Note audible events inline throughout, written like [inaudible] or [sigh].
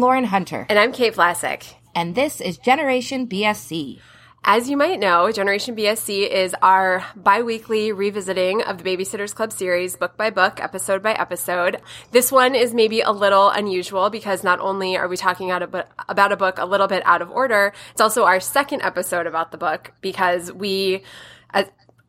I'm Lauren Hunter. And I'm Kate Vlasic. And this is Generation BSC. As you might know, Generation BSC is our bi-weekly revisiting of the Babysitters Club series, book by book, episode by episode. This one is maybe a little unusual because not only are we talking about a book a little bit out of order, it's also our second episode about the book because we,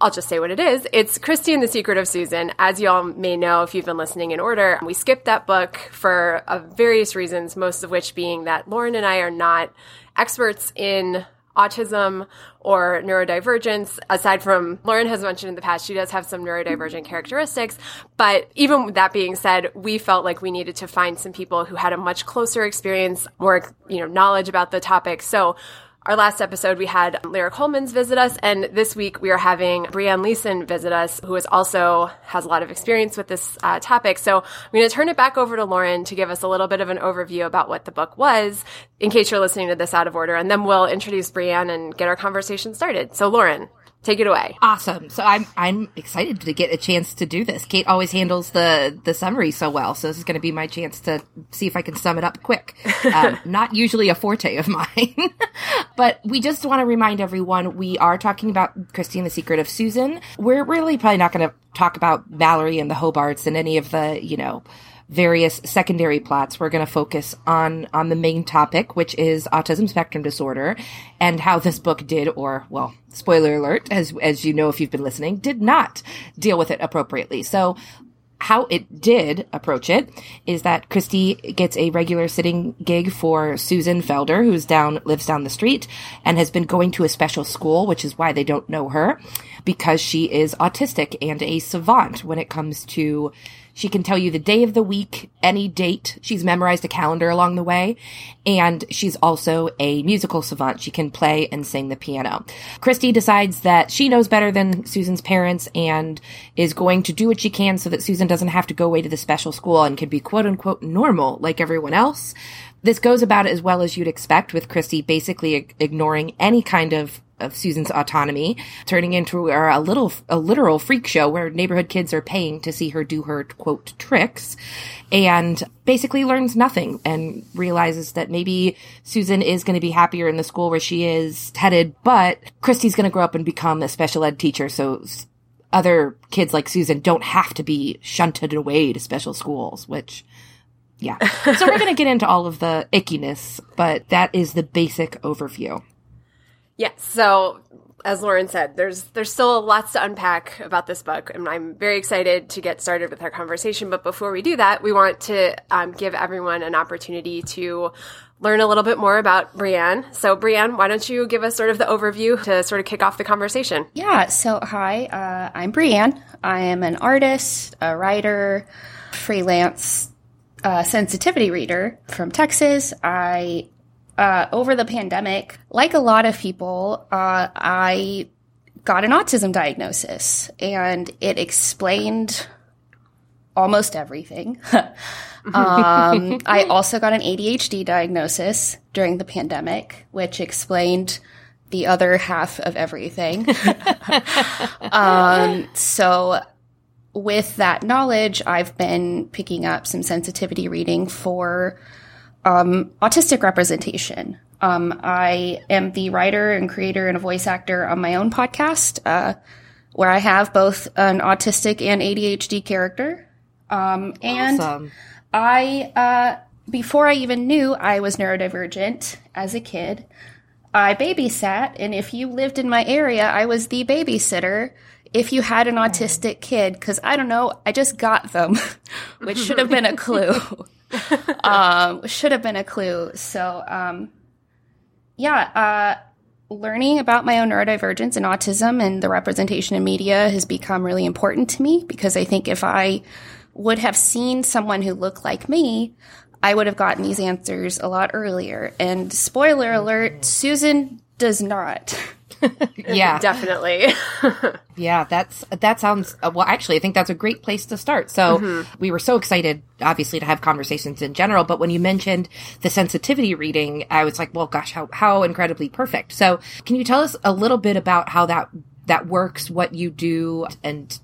I'll just say what it is. It's Kristy and the Secret of Susan. As you all may know, if you've been listening in order, we skipped that book for uh, various reasons, most of which being that Lauren and I are not experts in autism or neurodivergence. Aside from Lauren has mentioned in the past, she does have some neurodivergent characteristics. But even with that being said, we felt like we needed to find some people who had a much closer experience, more, you know, knowledge about the topic. So our last episode, we had Lyric Holmans visit us, and this week we are having Brianne Leeson visit us, who is also has a lot of experience with this uh, topic. So I'm going to turn it back over to Lauren to give us a little bit of an overview about what the book was, in case you're listening to this out of order, and then we'll introduce Brianne and get our conversation started. So, Lauren. Take it away. Awesome. So I'm I'm excited to get a chance to do this. Kate always handles the the summary so well, so this is going to be my chance to see if I can sum it up quick. [laughs] Um, not usually a forte of mine, [laughs] but we just want to remind everyone we are talking about Christine the Secret of Susan. We're really probably not going to talk about Mallory and the Hobarts and any of the you know various secondary plots, we're going to focus on on the main topic, which is autism spectrum disorder, and how this book did, or well, spoiler alert, as as you know if you've been listening, did not deal with it appropriately. So how it did approach it is that Kristy gets a regular sitting gig for Susan Felder, who's down, lives down the street and has been going to a special school, which is why they don't know her because she is autistic and a savant when it comes to she can tell you the day of the week, any date. She's memorized a calendar along the way. And she's also a musical savant. She can play and sing the piano. Kristy decides that she knows better than Susan's parents and is going to do what she can so that Susan doesn't have to go away to the special school and can be quote unquote normal like everyone else. This goes about as well as you'd expect with Kristy basically ignoring any kind of of Susan's autonomy, turning into a little a literal freak show where neighborhood kids are paying to see her do her quote tricks, and basically learns nothing and realizes that maybe Susan is going to be happier in the school where she is headed, but Kristy's going to grow up and become a special ed teacher, so other kids like Susan don't have to be shunted away to special schools, which yeah. So we're going to get into all of the ickiness, but that is the basic overview. Yes. So as Lauren said, there's there's still lots to unpack about this book, and I'm very excited to get started with our conversation. But before we do that, we want to um, give everyone an opportunity to learn a little bit more about Brienne. So, Brienne, why don't you give us sort of the overview to sort of kick off the conversation? Yeah. So, hi, uh, I'm Brienne. I am an artist, a writer, freelance uh, sensitivity reader from Texas. I uh, over the pandemic, like a lot of people, uh, I got an autism diagnosis and it explained almost everything. [laughs] um, I [laughs] also got an ADHD diagnosis during the pandemic, which explained the other half of everything. [laughs] um, so, with that knowledge, I've been picking up some sensitivity reading for um, autistic representation. Um, I am the writer and creator and a voice actor on my own podcast, uh, where I have both an autistic and ADHD character. Um, and awesome. I, uh, before I even knew I was neurodivergent as a kid, I babysat, and if you lived in my area, I was the babysitter if you had an autistic kid, because I don't know, I just got them, [laughs] which should have been a clue. [laughs] um, should have been a clue. So, um, yeah, uh, learning about my own neurodivergence and autism and the representation in media has become really important to me because I think if I would have seen someone who looked like me, I would have gotten these answers a lot earlier. And spoiler alert, Susan does not. [laughs] [laughs] yeah, definitely. [laughs] yeah, that's that sounds uh, well. Actually, I think that's a great place to start. So mm-hmm. we were so excited, obviously, to have conversations in general. But when you mentioned the sensitivity reading, I was like, well, gosh, how how incredibly perfect. So can you tell us a little bit about how that that works, what you do, and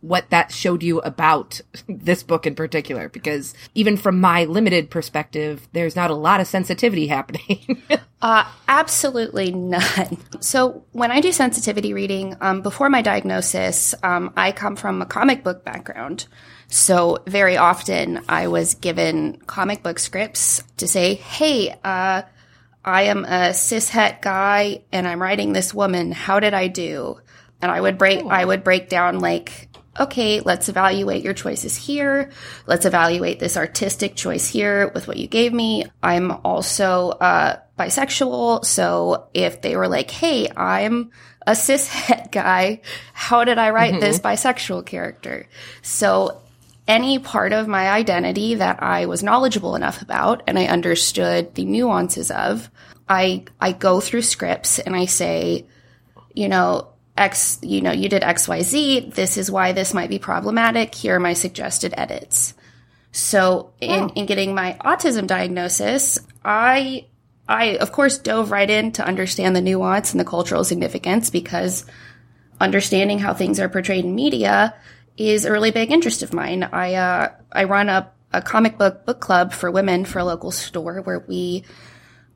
what that showed you about [laughs] this book in particular because even from my limited perspective there's not a lot of sensitivity [laughs] happening. Uh, absolutely none. So when i do sensitivity reading um, before my diagnosis um, i come from a comic book background. So very often i was given comic book scripts to say hey uh, i am a cishet guy and i'm writing this woman. How did i do? And I would break I would break down like okay, let's evaluate your choices here. Let's evaluate this artistic choice here with what you gave me. I'm also uh, bisexual, so if they were like, "Hey, I'm a cishet [laughs] guy. How did I write mm-hmm. this bisexual character?" So any part of my identity that I was knowledgeable enough about and I understood the nuances of, I I go through scripts and I say, you know, X, you know, you did XYZ. This is why this might be problematic. Here are my suggested edits. So in, oh. in getting my autism diagnosis, I, I of course dove right in to understand the nuance and the cultural significance because understanding how things are portrayed in media is a really big interest of mine. I, uh, I run a, a comic book book club for women for a local store where we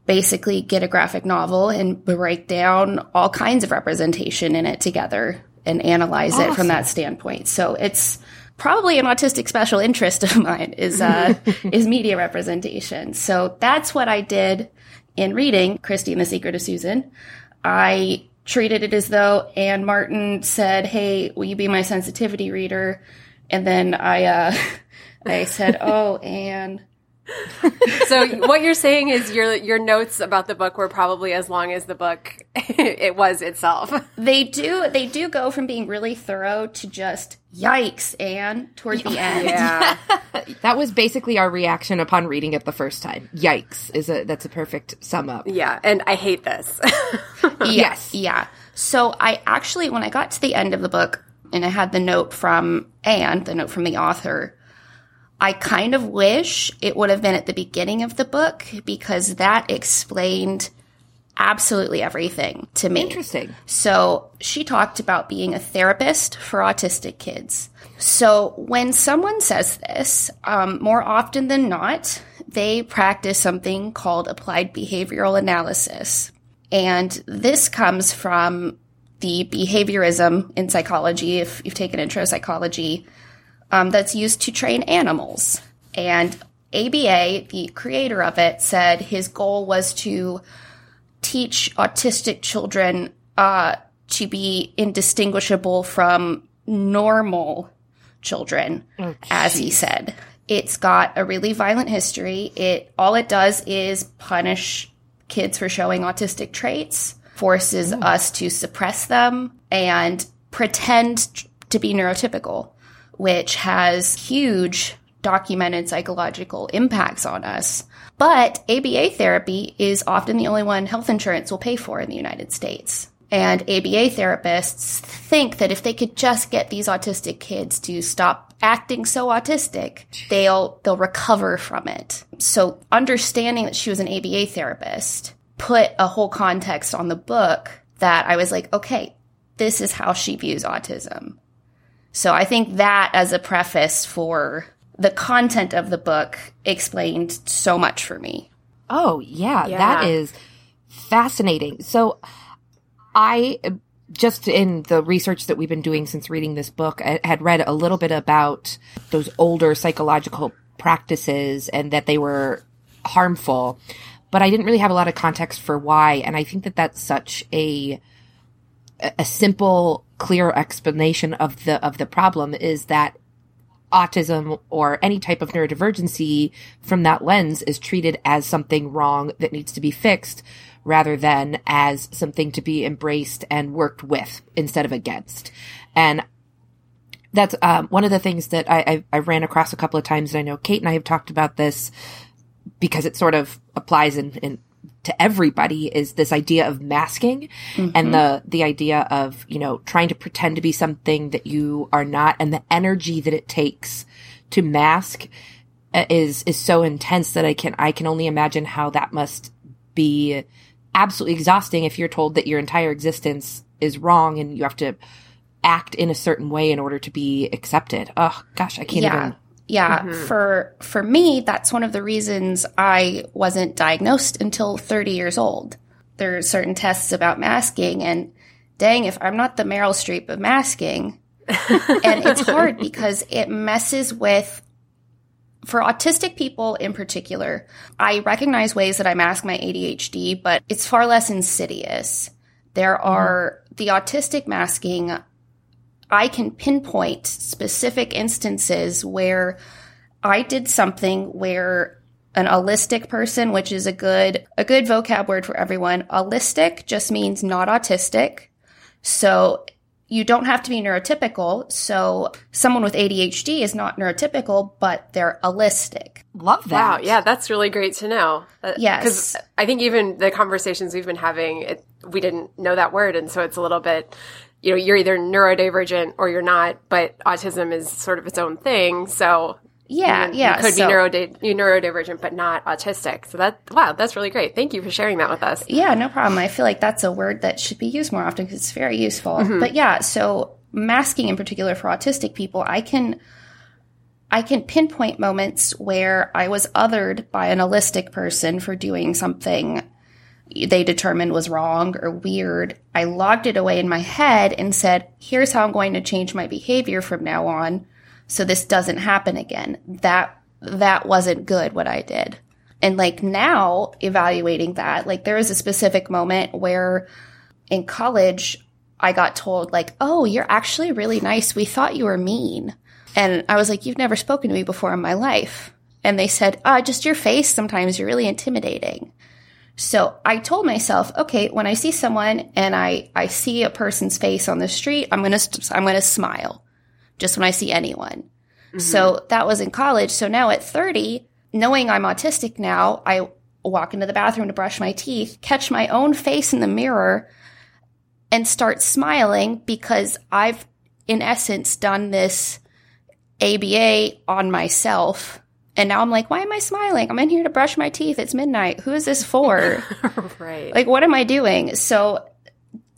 basically get a graphic novel and break down all kinds of representation in it together and analyze awesome. it from that standpoint. So it's probably an autistic special interest [laughs] of mine is uh, [laughs] is media representation. So that's what I did in reading Kristy and the Secret of Susan. I treated it as though Ann Martin said, "Hey, will you be my sensitivity reader?" And then I uh, [laughs] I said, "Oh, Ann." [laughs] so what you're saying is your your notes about the book were probably as long as the book [laughs] it was itself. They do they do go from being really thorough to just yikes and toward the end. Yeah. [laughs] that was basically our reaction upon reading it the first time. Yikes is a that's a perfect sum up. Yeah, and I hate this. yes. Yeah. So I actually when I got to the end of the book and I had the note from Ann, the note from the author, I kind of wish it would have been at the beginning of the book because that explained absolutely everything to me. Interesting. So she talked about being a therapist for autistic kids. So when someone says this, um, more often than not, they practice something called applied behavioral analysis. And this comes from the behaviorism in psychology, if you've taken intro psychology, um, that's used to train animals. And ABA, the creator of it, said his goal was to teach autistic children uh, to be indistinguishable from normal children, oh, as he said. It's got a really violent history. It all it does is punish kids for showing autistic traits, forces oh. us to suppress them, and pretend to be neurotypical which has huge documented psychological impacts on us. But ABA therapy is often the only one health insurance will pay for in the United States. And ABA therapists think that if they could just get these autistic kids to stop acting so autistic, they'll they'll recover from it. So understanding that she was an ABA therapist put a whole context on the book that I was like, okay, this is how she views autism. So I think that as a preface for the content of the book explained so much for me. Oh, yeah, yeah. that is fascinating. So I just in the research that we've been doing since reading this book, I had read a little bit about those older psychological practices and that they were harmful, but I didn't really have a lot of context for why. And I think that that's such a a simple, clear explanation of the of the problem is that autism or any type of neurodivergency from that lens is treated as something wrong that needs to be fixed rather than as something to be embraced and worked with instead of against. And that's um, one of the things that I, I, I, ran across a couple of times. And I know Kate and I have talked about this because it sort of applies in, in to everybody is this idea of masking mm-hmm. and the the idea of you know trying to pretend to be something that you are not and the energy that it takes to mask uh, is is so intense that I can I can only imagine how that must be absolutely exhausting if you're told that your entire existence is wrong and you have to act in a certain way in order to be accepted. Oh gosh, I can't yeah. even. Yeah, mm-hmm. for for me, that's one of the reasons I wasn't diagnosed until 30 years old. There are certain tests about masking, and dang, if I'm not the Meryl Streep of masking, [laughs] and it's hard because it messes with for autistic people in particular, I recognize ways that I mask my ADHD, but it's far less insidious. There mm-hmm. are the autistic masking, I can pinpoint specific instances where I did something where an allistic person, which is a good a good vocab word for everyone, allistic just means not autistic. So you don't have to be neurotypical. So someone with ADHD is not neurotypical, but they're allistic. Love that. Wow, yeah, that's really great to know. Uh, yes. because I think even the conversations we've been having, it, we didn't know that word, and so it's a little bit. You know, you're either neurodivergent or you're not, but autism is sort of its own thing. So Yeah, you yeah. could so- be neurodi- neurodivergent, but not autistic. So that wow, that's really great. Thank you for sharing that with us. Yeah, no problem. I feel like that's a word that should be used more often because it's very useful. Mm-hmm. But yeah, so masking in particular for autistic people, I can I can pinpoint moments where I was othered by an allistic person for doing something they determined was wrong or weird. I logged it away in my head and said, "Here's how I'm going to change my behavior from now on so this doesn't happen again." That that wasn't good what I did. And like now evaluating that, like there was a specific moment where in college I got told like, "Oh, you're actually really nice. We thought you were mean." And I was like, "You've never spoken to me before in my life." And they said, "Ah, just your face sometimes you're really intimidating." So I told myself, okay, when I see someone and I, I see a person's face on the street, I'm going to, I'm going to smile just when I see anyone. Mm-hmm. So that was in college. So now at 30, knowing I'm autistic now, I walk into the bathroom to brush my teeth, catch my own face in the mirror and start smiling because I've in essence done this ABA on myself. And now I'm like, why am I smiling? I'm in here to brush my teeth. It's midnight. Who is this for? [laughs] right. like, what am I doing? So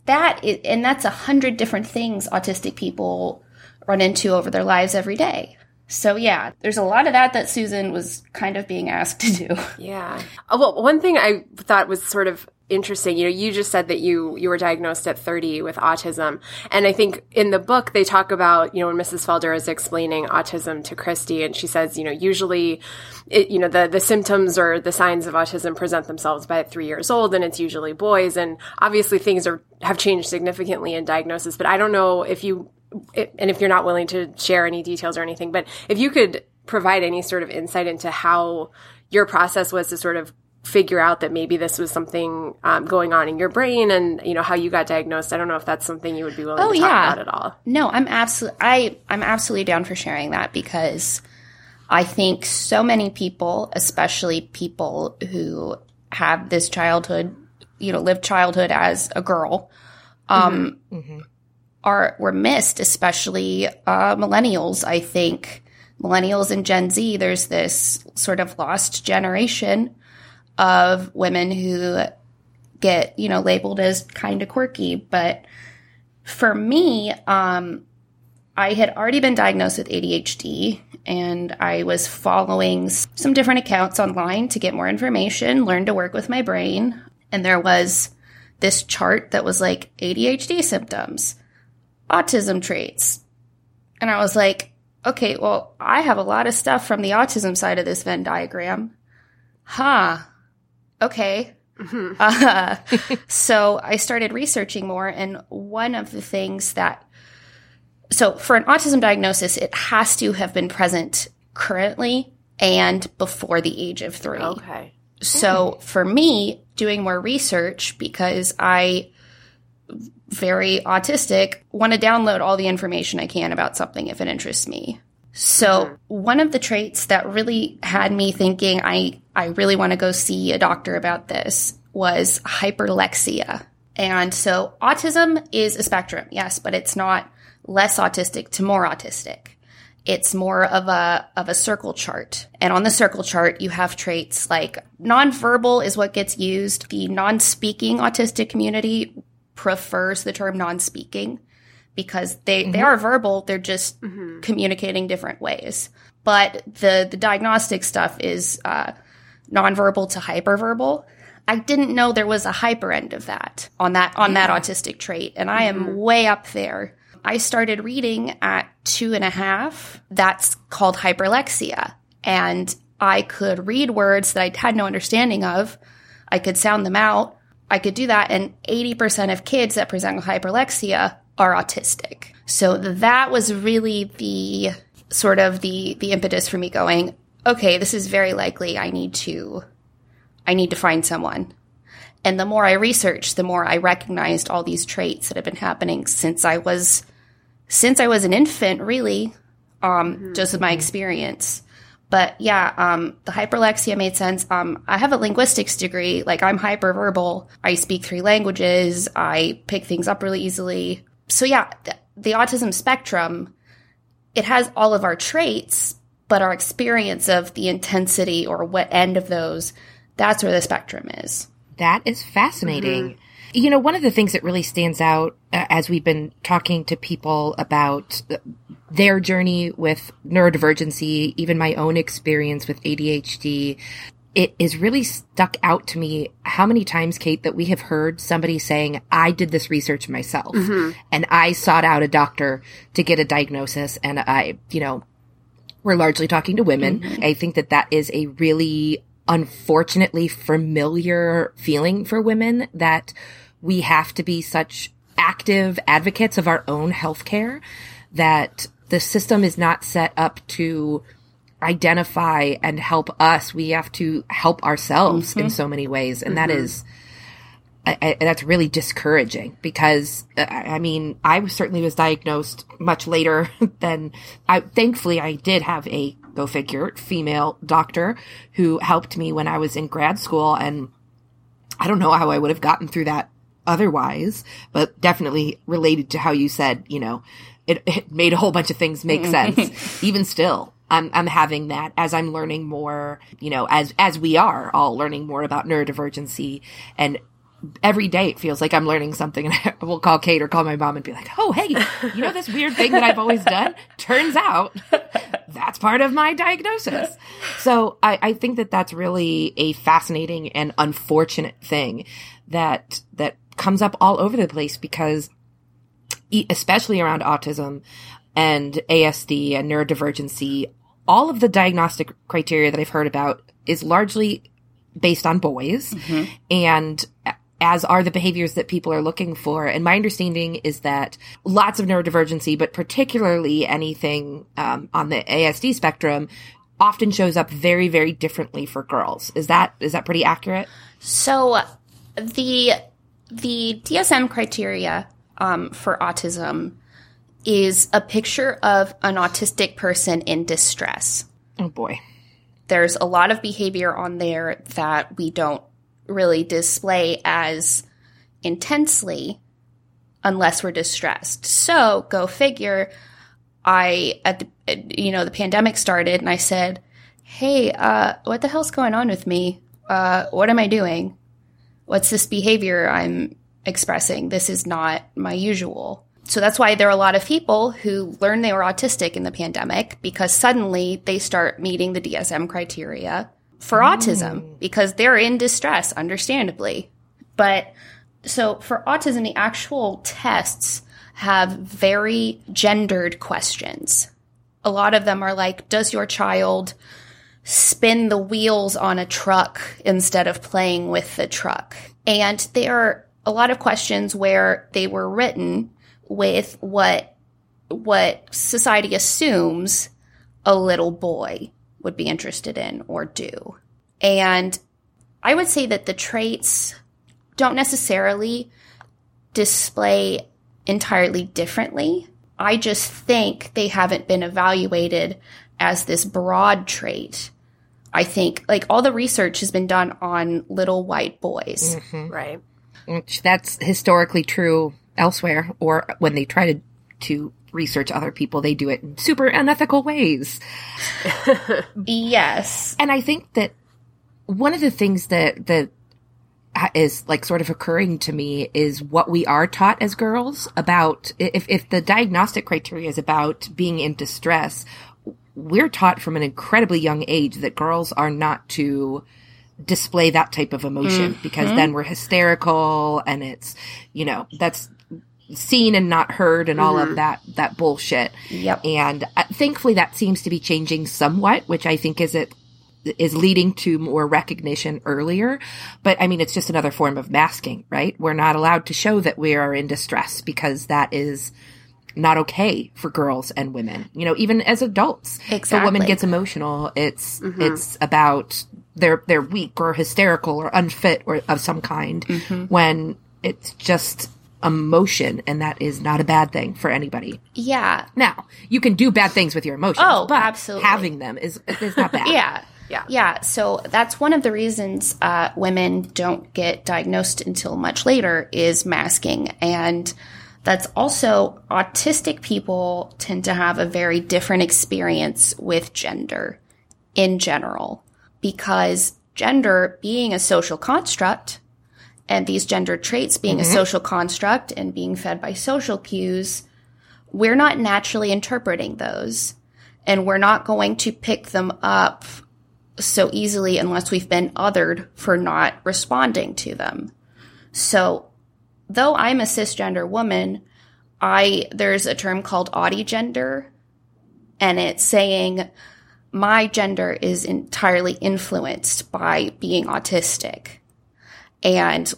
that is, and that's a hundred different things autistic people run into over their lives every day. So yeah, there's a lot of that that Susan was kind of being asked to do. Yeah. Oh, well, one thing I thought was sort of interesting, you know, you just said that you you were diagnosed at 30 with autism, and I think in the book they talk about, you know, when Mrs. Felder is explaining autism to Kristy, and she says, you know, usually, it, you know, the the symptoms or the signs of autism present themselves by three years old, and it's usually boys, and obviously things are have changed significantly in diagnosis, but I don't know if you and if you're not willing to share any details or anything, but if you could provide any sort of insight into how your process was to sort of figure out that maybe this was something um, going on in your brain and you know how you got diagnosed i don't know if that's something you would be willing Oh, to talk yeah. about at all No, I'm absolutely I I'm absolutely down for sharing that because I think so many people, especially people who have this childhood, you know, lived childhood as a girl, um, are were missed, especially uh, millennials. I think millennials and Gen Z. There's this sort of lost generation of women who get you know labeled as kind of quirky, but for me, um, I had already been diagnosed with ADHD and I was following some different accounts online to get more information, learn to work with my brain. And there was this chart that was like ADHD symptoms, autism traits. And I was like, okay, well, I have a lot of stuff from the autism side of this Venn diagram. Huh. Okay. Uh, [laughs] so I started researching more, and one of the things that so for an autism diagnosis, it has to have been present currently and before the age of three. okay So for me, doing more research because I very autistic want to download all the information I can about something if it interests me. So mm-hmm. one of the traits that really had me thinking I I really want to go see a doctor about this was hyperlexia. And so autism is a spectrum, yes, but it's not less autistic to more autistic. It's more of a of a circle chart. And on the circle chart, you have traits like nonverbal is what gets used. The non-speaking autistic community prefers the term non-speaking because they, they mm-hmm. are verbal, they're just mm-hmm. communicating different ways. But the, the diagnostic stuff is uh, nonverbal to hyperverbal. I didn't know there was a hyper end of that on that on that autistic trait, and I am mm-hmm. way up there. I started reading at two and a half. That's called hyperlexia, and I could read words that I had no understanding of. I could sound them out. I could do that, and eighty percent of kids that present with hyperlexia are autistic. So that was really the sort of the the impetus for me going, okay, this is very likely I need to I need to find someone. And the more I researched, the more I recognized all these traits that have been happening since I was since I was an infant, really, um, just with my experience. But yeah, um, the hyperlexia made sense. Um, I have a linguistics degree. Like I'm hyperverbal. I speak three languages. I pick things up really easily. So yeah, th- the autism spectrum, it has all of our traits, but our experience of the intensity or what end of those, that's where the spectrum is. That is fascinating. You know, one of the things that really stands out uh, as we've been talking to people about uh, their journey with neurodivergency, even my own experience with ADHD, it is really stuck out to me how many times, Kate, that we have heard somebody saying, I did this research myself mm-hmm. and I sought out a doctor to get a diagnosis and I, you know, we're largely talking to women. Mm-hmm. I think that that is a really unfortunately familiar feeling for women that we have to be such active advocates of our own healthcare that the system is not set up to identify and help us. We have to help ourselves in so many ways. And that is, I, I, that's really discouraging because uh, I I mean I certainly was diagnosed much later [laughs] than I thankfully I did have a go figure female doctor who helped me when I was in grad school and I don't know how I would have gotten through that otherwise but definitely related to how you said you know it, [laughs] it made a whole bunch of things make sense [laughs] even still I'm, I'm having that as I'm learning more, you know, as, as we are all learning more about neurodivergency. And every day it feels like I'm learning something. [laughs] And I will call Kate or call my mom and be like, Oh, hey, you know, this weird thing that I've always done? Turns out [laughs] that's part of my diagnosis. So I, I think that that's really a fascinating and unfortunate thing that, that comes up all over the place because especially around autism and ASD and neurodivergency, all of the diagnostic criteria that I've heard about is largely based on boys and as are the behaviors that people are looking for. And my understanding is that lots of neurodivergency, but particularly anything um, on the ASD spectrum, often shows up very, very differently for girls. Is that is that pretty accurate? So the the DSM criteria um, for autism is a picture of an autistic person in distress. Oh boy. There's a lot of behavior on there that we don't really display as intensely unless we're distressed. So go figure. I at the you know the pandemic started and I said, "Hey, uh, what the hell's going on with me? Uh, what am I doing? What's this behavior I'm expressing? This is not my usual." So that's why there are a lot of people who learned they were autistic in the pandemic because suddenly they start meeting the DSM criteria for mm. autism because they're in distress, understandably. But so for autism, the actual tests have very gendered questions. A lot of them are like, does your child spin the wheels on a truck instead of playing with the truck? And there are a lot of questions where they were written with what what society assumes a little boy would be interested in or do. And I would say that the traits don't necessarily display entirely differently. I just think they haven't been evaluated as this broad trait. I think like all the research has been done on little white boys. Mm-hmm. Right. Which that's historically true elsewhere, or when they try to to research other people, they do it in super unethical ways. Yes. And I think that one of the things that that is like sort of occurring to me is what we are taught as girls about if, if the diagnostic criteria is about being in distress, we're taught from an incredibly young age that girls are not to display that type of emotion mm-hmm. because then we're hysterical and it's, you know, that's seen and not heard and all mm-hmm. of that, that bullshit. Yep. And uh, thankfully that seems to be changing somewhat, which I think is it is leading to more recognition earlier. But I mean, it's just another form of masking, right? We're not allowed to show that we are in distress because that is not okay for girls and women. You know, even as adults, exactly. if a woman gets emotional, it's mm-hmm. it's about they're they're weak or hysterical or unfit or of some kind mm-hmm. when it's just emotion and that is not a bad thing for anybody. Yeah. Now, you can do bad things with your emotions. Oh, but absolutely. Having them is is not bad. [laughs] yeah. Yeah. Yeah. So that's one of the reasons uh, women don't get diagnosed until much later is masking. And that's also autistic people tend to have a very different experience with gender in general because gender being a social construct and these gender traits being mm-hmm. a social construct and being fed by social cues, we're not naturally interpreting those and we're not going to pick them up so easily unless we've been othered for not responding to them. So though I'm a cisgender woman, I there's a term called gender, and it's saying my gender is entirely influenced by being autistic. And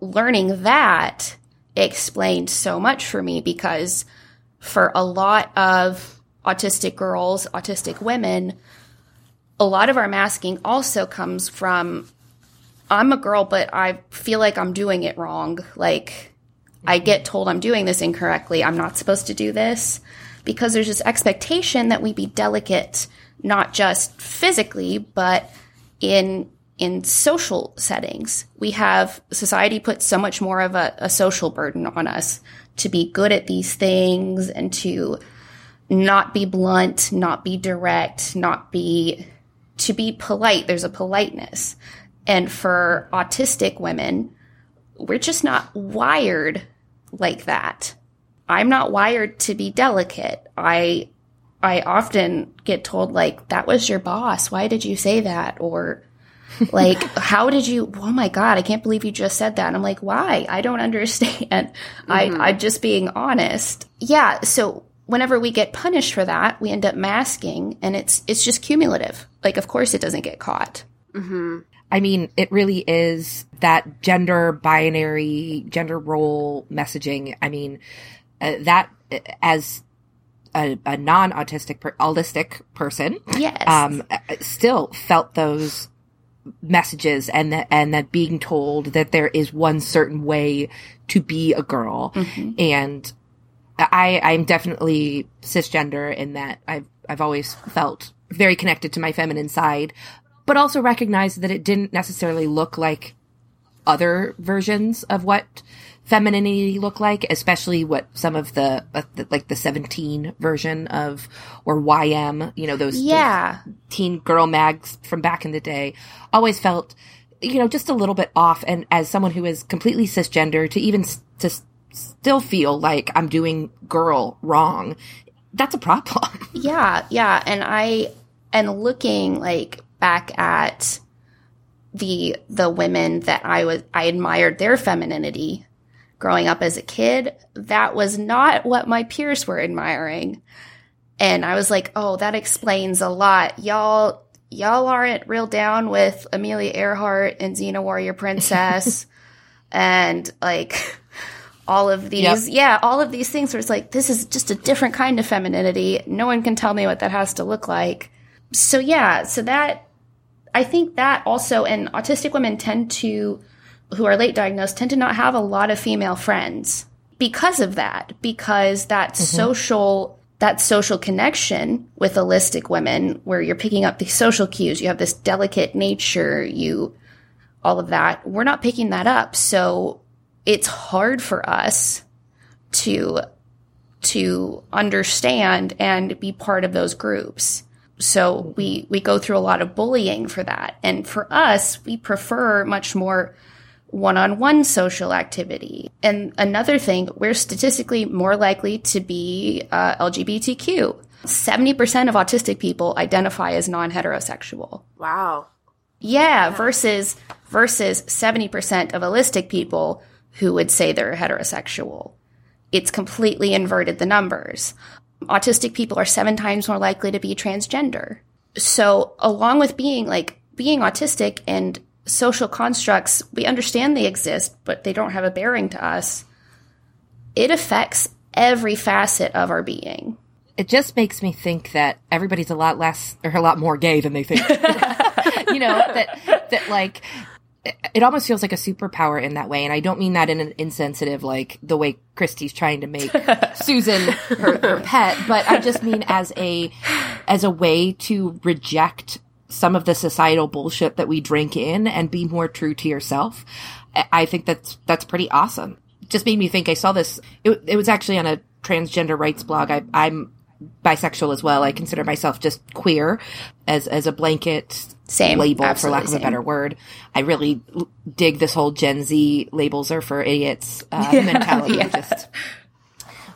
learning that explained so much for me because for a lot of autistic girls, autistic women, a lot of our masking also comes from I'm a girl, but I feel like I'm doing it wrong. Like, I mm-hmm. get told I'm doing this incorrectly. I'm not supposed to do this because there's this expectation that we be delicate, not just physically, but in in social settings. We have society puts so much more of a, a social burden on us to be good at these things and to not be blunt, not be direct, not be to be polite. There's a politeness. And for autistic women, we're just not wired like that. I'm not wired to be delicate. I I often get told like that was your boss. Why did you say that? Or [laughs] like how did you oh my god, I can't believe you just said that. And I'm like, "Why? I don't understand." [laughs] Mm-hmm. I I'm just being honest. Yeah, so whenever we get punished for that, we end up masking and it's it's just cumulative. Like of course it doesn't get caught. hmm I mean, it really is that gender binary, gender role messaging. I mean, uh, that as a, a non-autistic, per, autistic person, yes, um, still felt those messages and that and that being told that there is one certain way to be a girl, mm-hmm. and I I'm definitely cisgender in that I've I've always felt very connected to my feminine side, but also recognized that it didn't necessarily look like other versions of what femininity look like, especially what some of the, uh, the, like the 17 version of or YM, you know, those, yeah. those teen girl mags from back in the day, always felt, you know, just a little bit off. And as someone who is completely cisgender, to even s- to s- still feel like I'm doing girl wrong, that's a problem. [laughs] Yeah, yeah, and I and looking like back at the the women that I was I admired their femininity growing up as a kid, that was not what my peers were admiring. And I was like, "Oh, that explains a lot. Y'all y'all aren't real down with Amelia Earhart and Xena Warrior Princess [laughs] and like all of these yep. yeah, all of these things where it's like this is just a different kind of femininity. No one can tell me what that has to look like." So yeah, so that I think that also, and autistic women tend to, who are late diagnosed, tend to not have a lot of female friends because of that, because that mm-hmm. social, that social connection with allistic women where you're picking up the social cues, you have this delicate nature, you, all of that, we're not picking that up. So it's hard for us to, to understand and be part of those groups. So we, we go through a lot of bullying for that. And for us, we prefer much more one-on-one social activity. And another thing, we're statistically more likely to be uh, LGBTQ. 70% of autistic people identify as non-heterosexual. Wow. Yeah, versus versus 70% of allistic people who would say they're heterosexual. It's completely inverted the numbers. Autistic people are 7 times more likely to be transgender. So, along with being like being autistic and social constructs, we understand they exist, but they don't have a bearing to us. It affects every facet of our being. It just makes me think that everybody's a lot less or a lot more gay than they think. [laughs] you know, that that like it almost feels like a superpower in that way. And I don't mean that in an insensitive, like the way Kristy's trying to make [laughs] Susan her, her pet, but I just mean as a, as a way to reject some of the societal bullshit that we drink in and be more true to yourself. I think that's, that's pretty awesome. Just made me think I saw this. It, it was actually on a transgender rights blog. I, I'm bisexual as well. I consider myself just queer as, as a blanket Same, label, for lack of a better word. I really dig this whole Gen Z labels are for idiots uh, [laughs] mentality. Just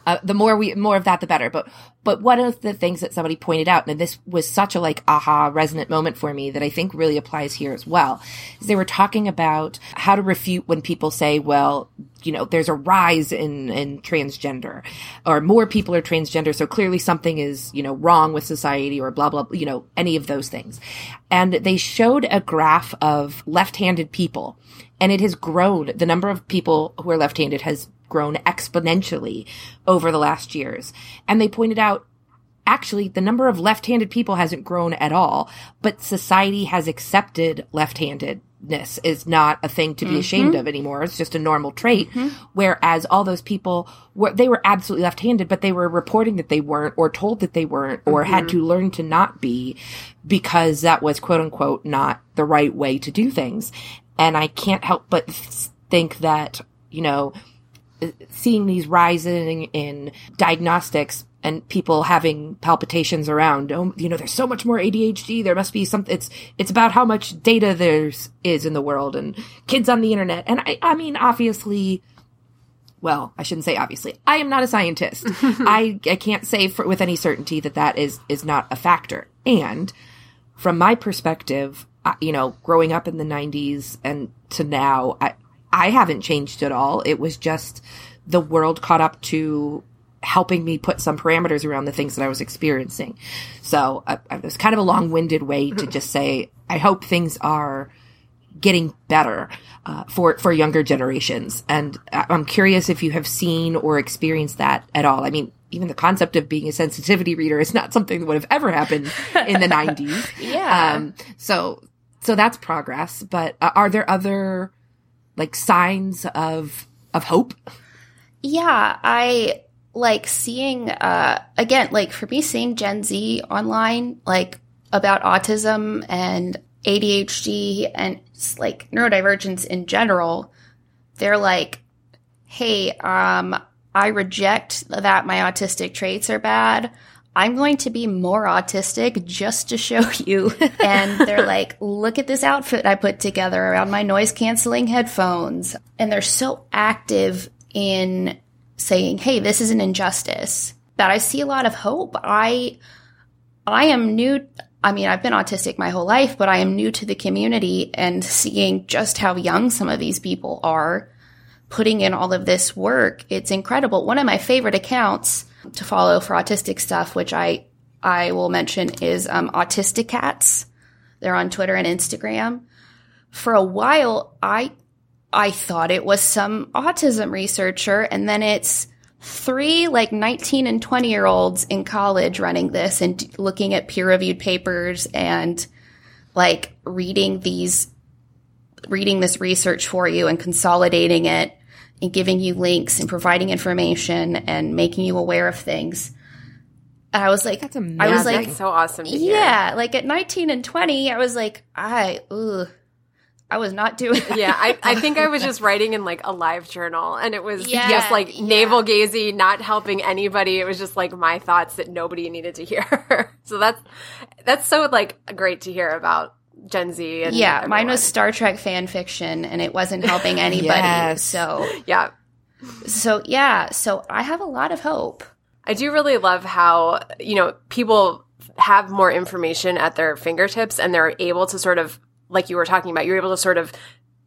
uh, the more we more of that, the better. But but one of the things that somebody pointed out, and this was such a like aha resonant moment for me that I think really applies here as well, is they were talking about how to refute when people say, well, you know, there's a rise in in transgender, or more people are transgender, so clearly something is you know wrong with society, or blah blah, you know, any of those things. And they showed a graph of left-handed people, and it has grown. The number of people who are left-handed has grown exponentially over the last years. And they pointed out actually the number of left-handed people hasn't grown at all, but society has accepted left-handedness is not a thing to be mm-hmm. ashamed of anymore. It's just a normal trait. Mm-hmm. Whereas all those people were, they were absolutely left-handed, but they were reporting that they weren't or told that they weren't or had mm-hmm. to learn to not be because that was quote unquote not the right way to do things. And I can't help but think that, you know, seeing these rising in diagnostics and people having palpitations around oh, you know there's so much more ADHD there must be something it's it's about how much data there's is in the world and kids on the internet and I I mean obviously well, I shouldn't say obviously. I am not a scientist. [laughs] I I can't say for, with any certainty that that is is not a factor. And from my perspective, you know, growing up in the 90s and to now, I I haven't changed at all. It was just the world caught up to helping me put some parameters around the things that I was experiencing. So I, I, it was kind of a long-winded way to just say I hope things are getting better uh, for for younger generations. And I'm curious if you have seen or experienced that at all. I mean, even the concept of being a sensitivity reader is not something that would have ever happened in the [laughs] 90s. Yeah. Um, so so that's progress. But uh, are there other like signs of of hope? Yeah, I like seeing uh again like for me seeing Gen Z online like about autism and ADHD and like neurodivergence in general. They're like, "Hey, um I reject that my autistic traits are bad. I'm going to be more autistic just to show [laughs] you." and they're [laughs] like, "Look at this outfit I put together around my noise canceling headphones." And they're so active in saying, "Hey, this is an injustice." That I see a lot of hope. I I am new I mean, I've been autistic my whole life, but I am new to the community and seeing just how young some of these people are putting in all of this work. It's incredible. One of my favorite accounts to follow for autistic stuff, which I I will mention is um, Autistic Cats. They're on Twitter and Instagram. For a while, I I thought it was some autism researcher, and then it's three like 19 and 20 year olds in college running this and looking at peer reviewed papers and like reading these reading this research for you and consolidating it and giving you links and providing information and making you aware of things. And I was like, That's amazing. I was like, That's so awesome to hear. yeah, like at 19 and 20, I was like, I, ugh, I was not doing that. Yeah, I, I think I was just writing in like a live journal and it was Yeah, just like yeah. navel gazing, not helping anybody. It was just like my thoughts that nobody needed to hear. [laughs] so that's that's so like great to hear about Gen Z. And yeah, mine was Star Trek fan fiction, and it wasn't helping anybody. Yes. So, [laughs] yeah. so yeah, so I have a lot of hope. I do really love how, you know, people have more information at their fingertips and they're able to sort of, like you were talking about, you're able to sort of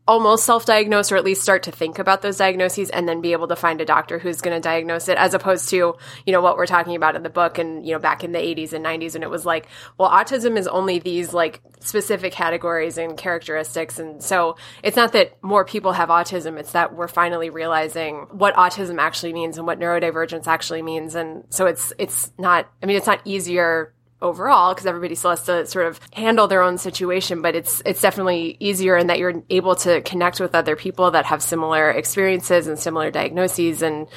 almost self-diagnose or at least start to think about those diagnoses and then be able to find a doctor who's going to diagnose it as opposed to you know what we're talking about in the book and you know back in the 80s and 90s and it was like well autism is only these like specific categories and characteristics. And so it's not that more people have autism it's that we're finally realizing what autism actually means and what neurodivergence actually means. And so it's it's not i mean it's not easier overall because everybody still has to sort of handle their own situation but it's it's definitely easier in that you're able to connect with other people that have similar experiences and similar diagnoses and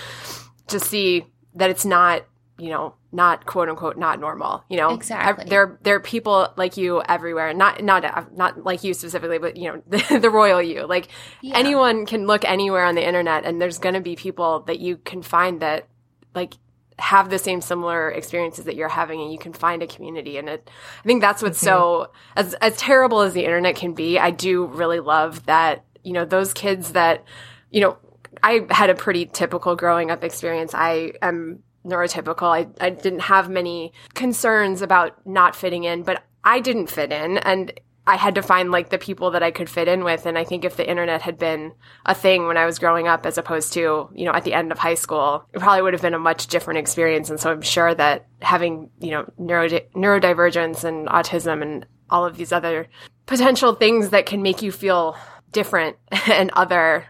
to see that it's not you know not quote unquote not normal you know? Exactly. There there are people like you everywhere not not not like you specifically but you know [laughs] the, the royal you. Like anyone can look anywhere on the internet and there's going to be people that you can find that like have the same similar experiences that you're having and you can find a community and it. I think that's what's mm-hmm. so as as terrible as the internet can be i do really love that you know those kids that you know i had a pretty typical growing up experience. I am neurotypical. I, I didn't have many concerns about not fitting in but i didn't fit in. And I had to find like the people that I could fit in with. And I think if the internet had been a thing when I was growing up, as opposed to, you know, at the end of high school, it probably would have been a much different experience. And so I'm sure that having, you know, neuro- neurodivergence and autism and all of these other potential things that can make you feel different [laughs] and other,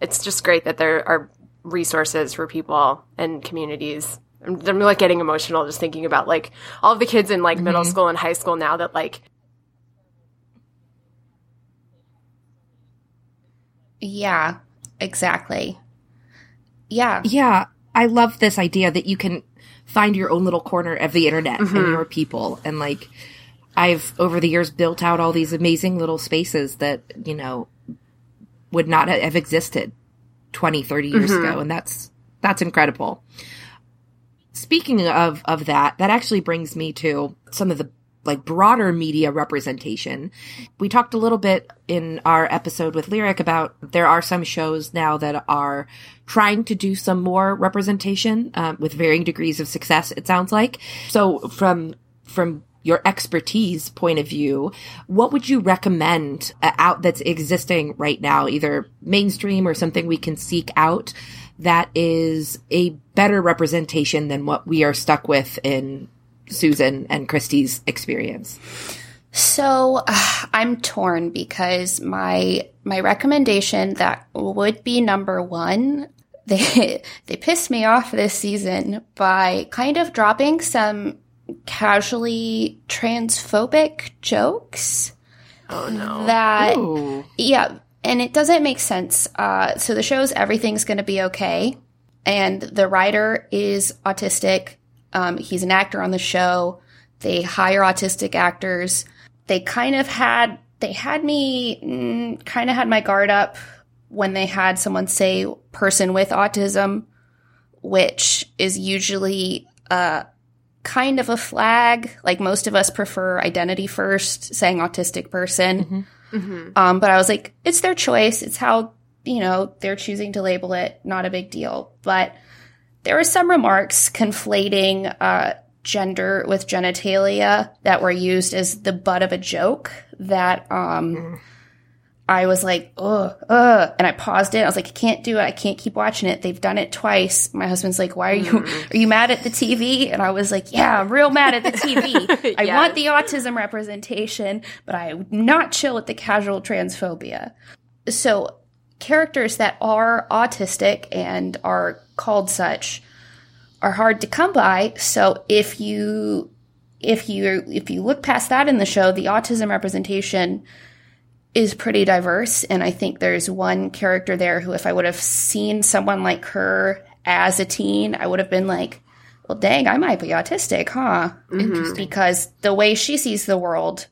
it's just great that there are resources for people and communities. I'm, I'm like getting emotional just thinking about like all the kids in like middle mm-hmm. school and high school now that like Yeah, exactly. Yeah. Yeah, I love this idea that you can find your own little corner of the internet and mm-hmm. your people. And like, I've over the years built out all these amazing little spaces that, you know, would not have existed 20, 30 years mm-hmm. ago. And that's, that's incredible. Speaking of, of that, that actually brings me to some of the like broader media representation. We talked a little bit in our episode with Lyric about there are some shows now that are trying to do some more representation um, with varying degrees of success. It sounds like so from from your expertise point of view, what would you recommend uh, out that's existing right now, either mainstream or something we can seek out that is a better representation than what we are stuck with in Susan and Kristy's experience? So uh, I'm torn because my my recommendation that would be number one. [laughs] They they pissed me off this season by kind of dropping some casually transphobic jokes. oh no That Ooh. yeah, and it doesn't make sense. Uh, so the show's everything's going to be okay, and the writer is autistic. Um, he's an actor on the show. They hire autistic actors. They kind of had they had me mm, kind of had my guard up when they had someone say person with autism, which is usually uh, kind of a flag. Like most of us prefer identity first, saying autistic person. Um, but I was like, it's their choice. It's how, you know, they're choosing to label it. Not a big deal. But there were some remarks conflating uh, gender with genitalia that were used as the butt of a joke that um, I was like, ugh, ugh. And I paused it. I was like, I can't do it. I can't keep watching it. They've done it twice. My husband's like, why are you, are you mad at the TV? And I was like, yeah, I'm real mad at the TV. [laughs] I want the autism representation, but I would not chill with the casual transphobia. So characters that are autistic and are called such are hard to come by. So if you if you if you look past that in the show, the autism representation is pretty diverse and I think there's one character there who if I would have seen someone like her as a teen, I would have been like, well dang, I might be autistic, huh? Mm-hmm. Because the way she sees the world,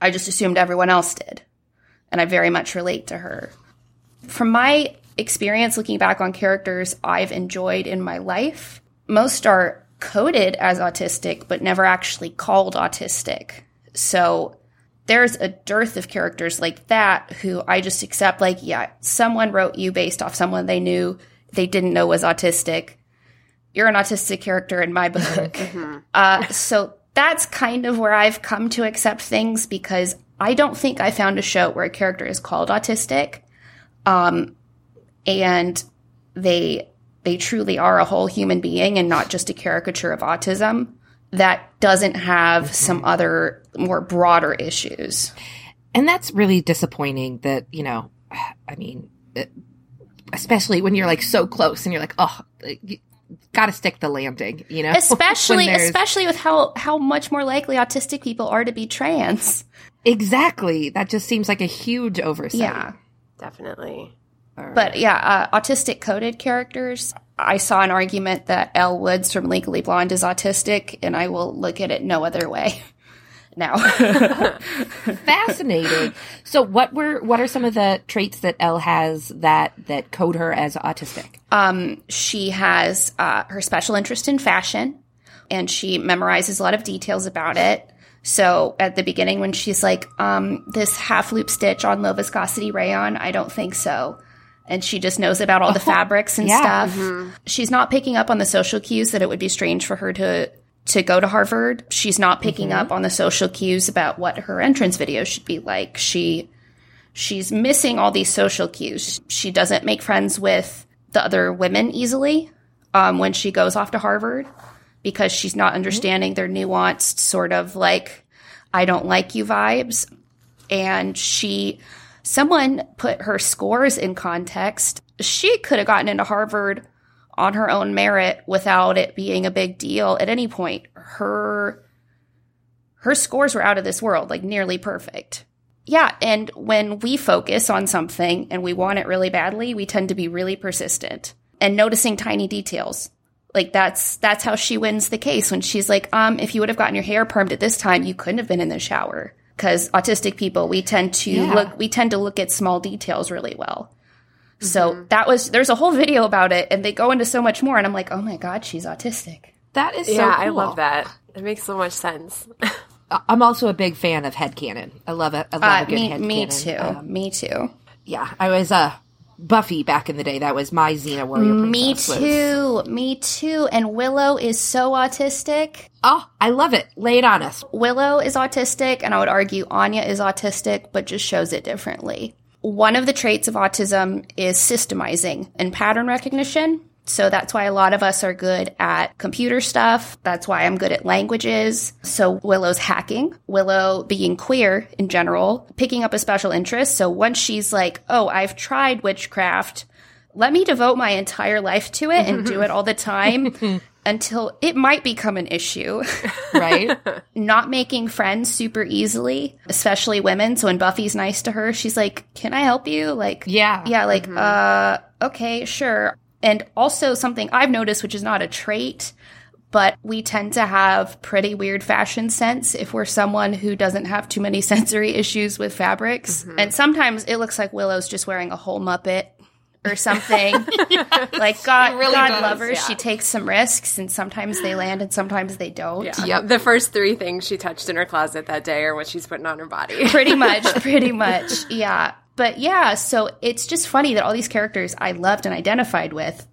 I just assumed everyone else did. And I very much relate to her from my experience looking back on characters I've enjoyed in my life, most are coded as autistic but never actually called autistic. So there's a dearth of characters like that who I just accept, like, yeah, someone wrote you based off someone they knew they didn't know was autistic. You're an autistic character in my book. [laughs] mm-hmm. uh, so that's kind of where I've come to accept things because I don't think I found a show where a character is called autistic. Um, and they they truly are a whole human being and not just a caricature of autism that doesn't have mm-hmm. some other more broader issues. And that's really disappointing that, you know, I mean, especially when you're like so close and you're like, oh, you got to stick the landing, you know? [laughs] Especially, especially with how, how much more likely autistic people are to be trans. Exactly. That just seems like a huge oversight. Yeah. Definitely. But yeah, uh, autistic coded characters. I saw an argument that Elle Woods from Legally Blonde is autistic, and I will look at it no other way. [laughs] now. [laughs] Fascinating. So, what were what are some of the traits that Elle has that that code her as autistic? Um, she has uh, her special interest in fashion, and she memorizes a lot of details about it. So at the beginning, when she's like, um, "This half loop stitch on low viscosity rayon," I don't think so and she just knows about all the [laughs] fabrics and yeah. stuff. Mm-hmm. She's not picking up on the social cues that it would be strange for her to to go to Harvard. She's not picking mm-hmm. up on the social cues about what her entrance video should be like. She she's missing all these social cues. She doesn't make friends with the other women easily um, when she goes off to Harvard because she's not understanding their nuanced sort of like I don't like you vibes. And she someone put her scores in context. She could have gotten into Harvard on her own merit without it being a big deal at any point. Her her scores were out of this world, like nearly perfect. Yeah, and when we focus on something and we want it really badly, we tend to be really persistent and noticing tiny details. Like that's that's how she wins the case when she's like, um, if you would have gotten your hair permed at this time, you couldn't have been in the shower because autistic people we tend to yeah. look we tend to look at small details really well. Mm-hmm. So that was there's a whole video about it and they go into so much more and I'm like, "Oh my god, she's autistic." That is so Yeah, cool. I love that. It makes so much sense. [laughs] I'm also a big fan of headcanon. I love it. I love uh, a good me, headcanon. Me too. Um, me too. Yeah, I was uh Buffy back in the day. That was my Xena warrior Me too. Was. Me too. And Willow is so autistic. Oh, I love it. Lay it on us. Willow is autistic, and I would argue Anya is autistic, but just shows it differently. One of the traits of autism is systemizing and pattern recognition. So that's why a lot of us are good at computer stuff. That's why I'm good at languages. So Willow's hacking, Willow being queer in general, picking up a special interest. So once she's like, oh, I've tried witchcraft, let me devote my entire life to it and do it all the time [laughs] until it might become an issue. [laughs] Right? Not making friends super easily, especially women. So when Buffy's nice to her, she's like, Can I help you? Like, yeah. Yeah, like, mm-hmm. uh, okay, sure. And also something I've noticed, which is not a trait, but we tend to have pretty weird fashion sense if we're someone who doesn't have too many [laughs] sensory issues with fabrics. Mm-hmm. And sometimes it looks like Willow's just wearing a whole Muppet or [laughs] something. yes, like God, really God does, love her. Yeah. She takes some risks, and sometimes they land, and sometimes they don't. Yeah. Yep. The first three things she touched in her closet that day are what she's putting on her body. pretty much, [laughs] pretty much. Yeah. But yeah, so it's just funny that all these characters I loved and identified with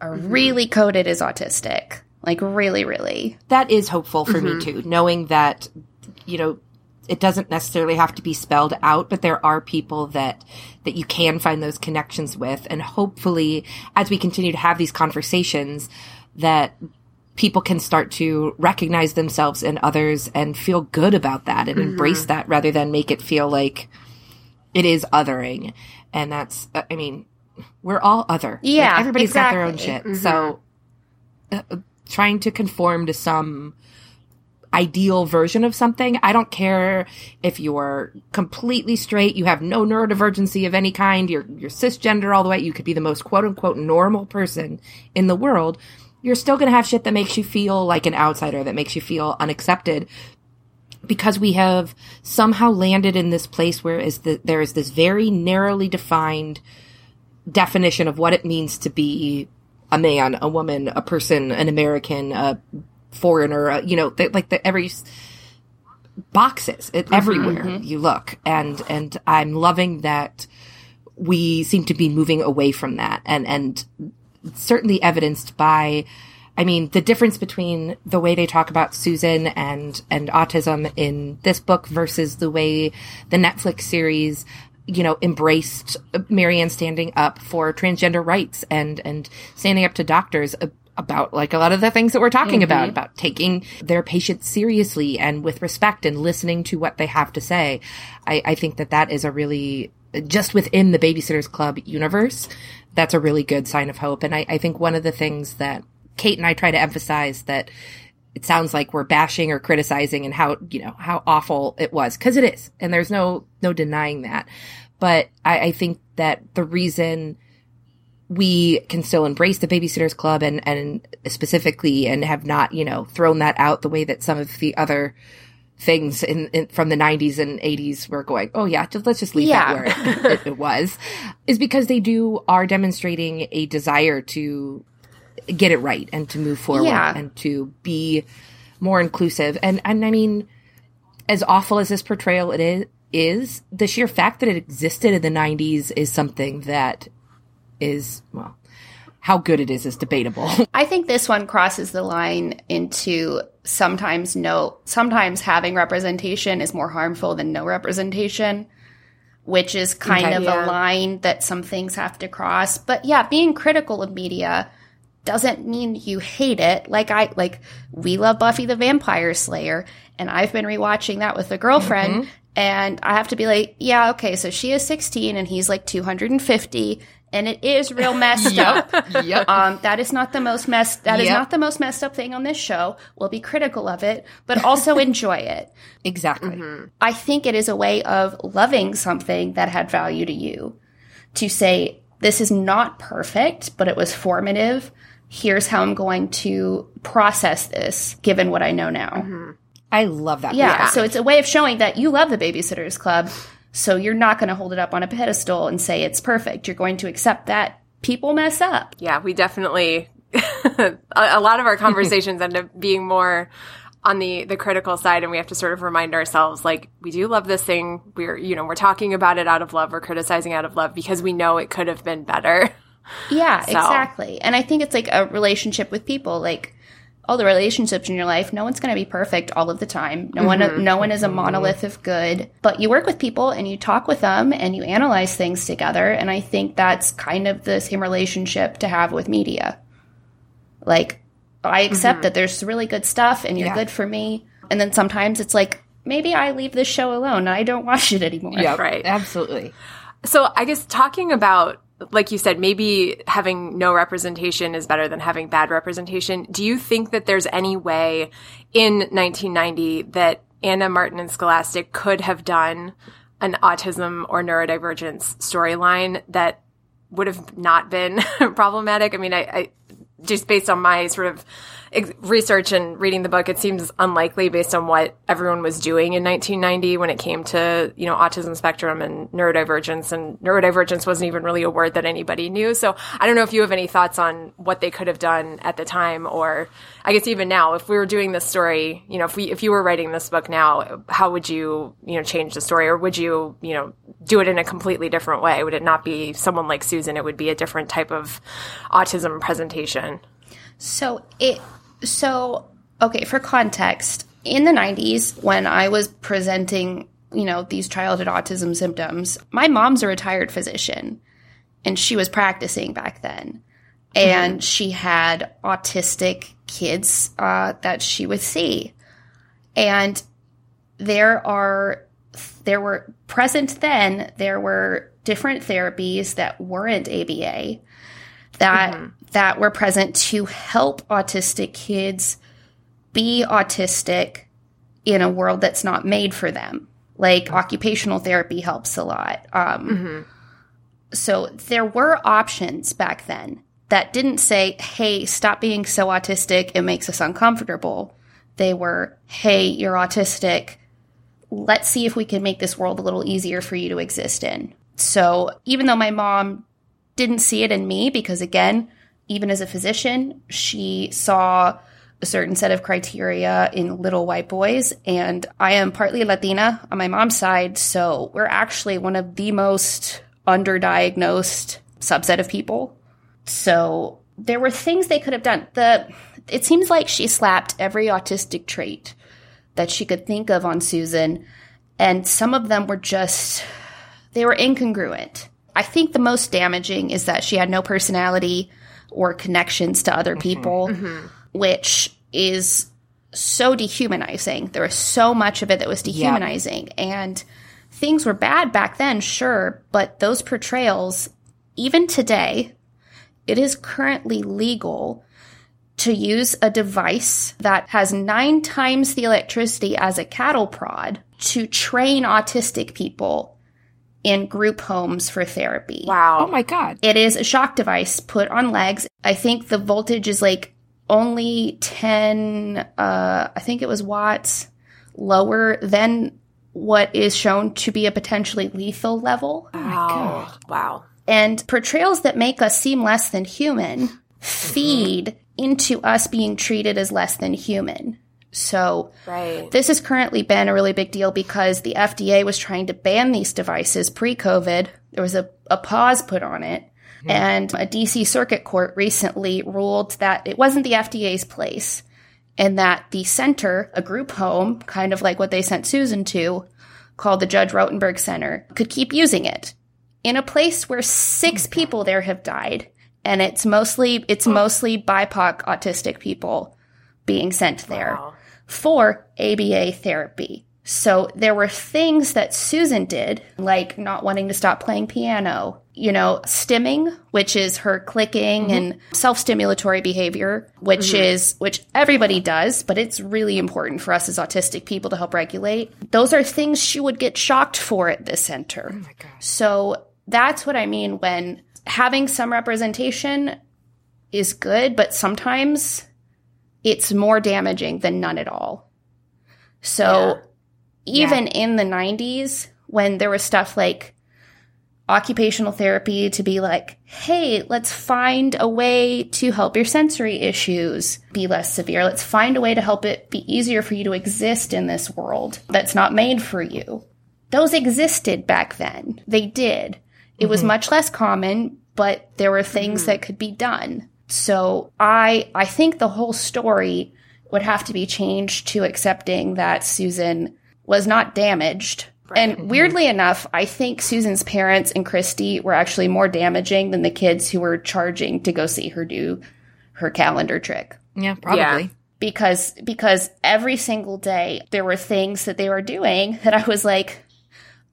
are mm-hmm. really coded as autistic. Like really, really. That is hopeful for mm-hmm. me too, knowing that, you know, it doesn't necessarily have to be spelled out, but there are people that, that you can find those connections with. And hopefully, as we continue to have these conversations, that people can start to recognize themselves in others and feel good about that and mm-hmm. embrace that rather than make it feel like, it is othering. And that's, uh, I mean, we're all other. Yeah. Like, everybody's exactly. got their own shit. Mm-hmm. So uh, uh, trying to conform to some ideal version of something. I don't care if you're completely straight, you have no neurodivergency of any kind, you're, you're cisgender all the way, you could be the most quote unquote normal person in the world. You're still going to have shit that makes you feel like an outsider, that makes you feel unaccepted because we have somehow landed in this place where is the, there is this very narrowly defined definition of what it means to be a man, a woman, a person, an American, a foreigner, uh, you know, like the, every boxes it, everywhere you look, and and I'm loving that we seem to be moving away from that, and and certainly evidenced by. I mean, the difference between the way they talk about Susan and and autism in this book versus the way the Netflix series, you know, embraced Mary Anne standing up for transgender rights and and standing up to doctors about like a lot of the things that we're talking about mm-hmm. about taking their patients seriously and with respect and listening to what they have to say. I, I think that that is a really just within the Babysitters Club universe, that's a really good sign of hope. And I, I think one of the things that Kate and I try to emphasize that it sounds like we're bashing or criticizing and how, you know, how awful it was. Cause it is. And there's no, no denying that. But I, I think that the reason we can still embrace the babysitters club and, and specifically and have not, you know, thrown that out the way that some of the other things in, in from the 90s and 80s were going, oh yeah, just, let's just leave Yeah. that where it, it was, is because they do are demonstrating a desire to get it right and to move forward Yeah. and to be more inclusive. And and I mean, as awful as this portrayal it is, is the sheer fact that it existed in the 90s is something that is well how good it is is debatable [laughs] I think this one crosses the line into sometimes no, sometimes having representation is more harmful than no representation, which is kind Okay. of Yeah. a line that some things have to cross. But yeah, being critical of media doesn't mean you hate it. Like I like we love Buffy the Vampire Slayer and I've been rewatching that with a girlfriend and I have to be like, yeah, okay, so she is 16 and he's like 250 and it is real [laughs] messed up. yep Um, that is not the most messed. That is Yep. not the most messed up thing on this show. We'll be critical of it, but also [laughs] enjoy it. exactly I think it is a way of loving something that had value to you. To say this is not perfect, but it was formative. Here's how I'm going to process this, given what I know now. Mm-hmm. i love that Yeah. perspective. So it's a way of showing that you love the Babysitters Club. So you're not going to hold it up on a pedestal and say it's perfect. You're going to accept that people mess up. Yeah, we definitely [laughs] a, a lot of our conversations end up being more on the the critical side and we have to sort of remind ourselves like we do love this thing we're you know we're talking about it out of love we're criticizing out of love because we know it could have been better [laughs] Yeah, exactly. And I think it's like a relationship with people. Like all the relationships in your life, no one's going to be perfect all of the time. No one, mm-hmm. no one is a monolith of good. But you work with people and you talk with them and you analyze things together. And I think that's kind of the same relationship to have with media. Like I accept mm-hmm. that there's really good stuff and you're Yeah. good for me. And then sometimes it's like maybe I leave this show alone and I don't [laughs] watch it anymore. Yep, Right. absolutely So I guess talking about, like you said, maybe having no representation is better than having bad representation. Do you think that there's any way in 1990 that Ann Martin and Scholastic could have done an autism or neurodivergence storyline that would have not been [laughs] problematic? I mean, I, I just based on my sort of research and reading the book, it seems unlikely based on what everyone was doing in 1990 when it came to, you know, autism spectrum and neurodivergence. And neurodivergence wasn't even really a word that anybody knew. So I don't know if you have any thoughts on what they could have done at the time, or I guess even now, if we were doing this story, you know, if we, if you were writing this book now, how would you, you know, change the story or would you, you know, do it in a completely different way? Would it not be someone like Susan? It would be a different type of autism presentation. So it so okay, for context, in the 90s when I was presenting, you know, these childhood autism symptoms, my mom's a retired physician and she was practicing back then. And she had autistic kids uh, that she would see. And there are there were present then there were different therapies that weren't ABA that that were present to help autistic kids be autistic in a world that's not made for them. Like occupational therapy helps a lot. Um, So there were options back then that didn't say, "Hey, stop being so autistic; it makes us uncomfortable." They were, "Hey, you're autistic. Let's see if we can make this world a little easier for you to exist in." So even though my mom didn't see it in me because again even as a physician she saw a certain set of criteria in little white boys. And I am partly Latina on my mom's side. So we're actually one of the most underdiagnosed subset of people. So there were things they could have done. The it seems like she slapped every autistic trait that she could think of on Susan, and some of them were just they were incongruent. I think the most damaging is that she had no personality or connections to other people, mm-hmm. which is so dehumanizing. There was so much of it that was dehumanizing. Yep. And things were bad back then, sure, but those portrayals, even today, it is currently legal to use a device that has nine times the electricity as a cattle prod to train autistic people in group homes for therapy. Wow. Oh my God. It is a shock device put on legs. I think the voltage is like only 10, uh, I think it was watts lower than what is shown to be a potentially lethal level. Oh wow. Wow. And portrayals that make us seem less than human feed mm-hmm. into us being treated as less than human. So right. this has currently been a really big deal because the FDA was trying to ban these devices pre-COVID. There was a, a pause put on it. Mm-hmm. And a DC Circuit Court recently ruled that it wasn't the FDA's place and that the center, a group home, kind of like what they sent Susan to, called the Judge Rotenberg Center, could keep using it in a place where six oh people there have died. And it's mostly, it's mostly BIPOC autistic people being sent there. Wow for ABA therapy. So there were things that Susan did, like not wanting to stop playing piano, you know, stimming, which is her clicking mm-hmm. and self-stimulatory behavior, which mm-hmm. is, which everybody does, but it's really important for us as autistic people to help regulate. Those are things she would get shocked for at this center. Oh my so that's what I mean when having some representation is good, but sometimes it's more damaging than none at all. So yeah. even yeah. in the 90s, when there was stuff like occupational therapy to be like, hey, let's find a way to help your sensory issues be less severe. Let's find a way to help it be easier for you to exist in this world that's not made for you. Those existed back then. They did. It mm-hmm. was much less common, but there were things mm-hmm. that could be done. So I I think the whole story would have to be changed to accepting that Susan was not damaged. Right. And mm-hmm. weirdly enough, I think Susan's parents and Kristy were actually more damaging than the kids who were charging to go see her do her calendar trick. Yeah, probably. Yeah. Because because every single day there were things that they were doing that I was like,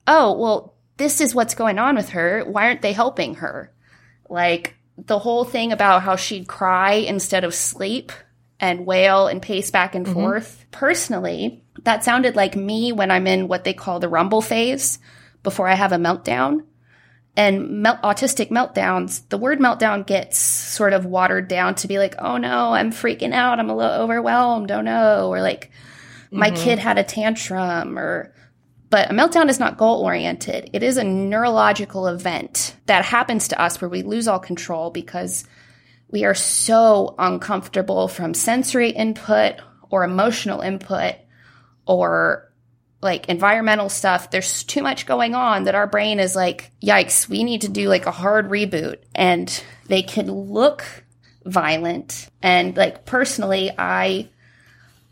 "Oh, well, this is what's going on with her. Why aren't they helping her?" Like the whole thing about how she'd cry instead of sleep and wail and pace back and mm-hmm. forth. Personally, that sounded like me when I'm in what they call the rumble phase before I have a meltdown. And mel- autistic meltdowns, the word meltdown gets sort of watered down to be like, oh no, I'm freaking out. I'm a little overwhelmed. Oh no. Or like, my mm-hmm. kid had a tantrum or but a meltdown is not goal oriented. It is a neurological event that happens to us where we lose all control because we are so uncomfortable from sensory input or emotional input or like environmental stuff. There's too much going on that our brain is like, yikes, we need to do like a hard reboot. And they can look violent. And like personally, I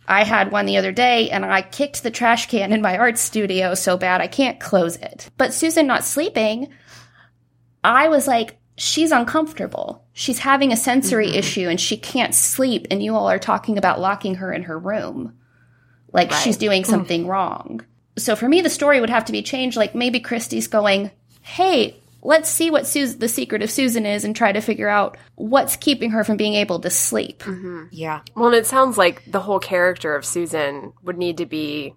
I had one the other day and I kicked the trash can in my art studio so bad I can't close it. But Susan not sleeping, I was like, she's uncomfortable. She's having a sensory mm-hmm. issue and she can't sleep. And you all are talking about locking her in her room. Like right. she's doing something mm. wrong. So for me, the story would have to be changed. Like maybe Kristy's going, Hey, let's see what Sus- the secret of Susan is and try to figure out what's keeping her from being able to sleep. Mm-hmm. Yeah. Well, and it sounds like the whole character of Susan would need to be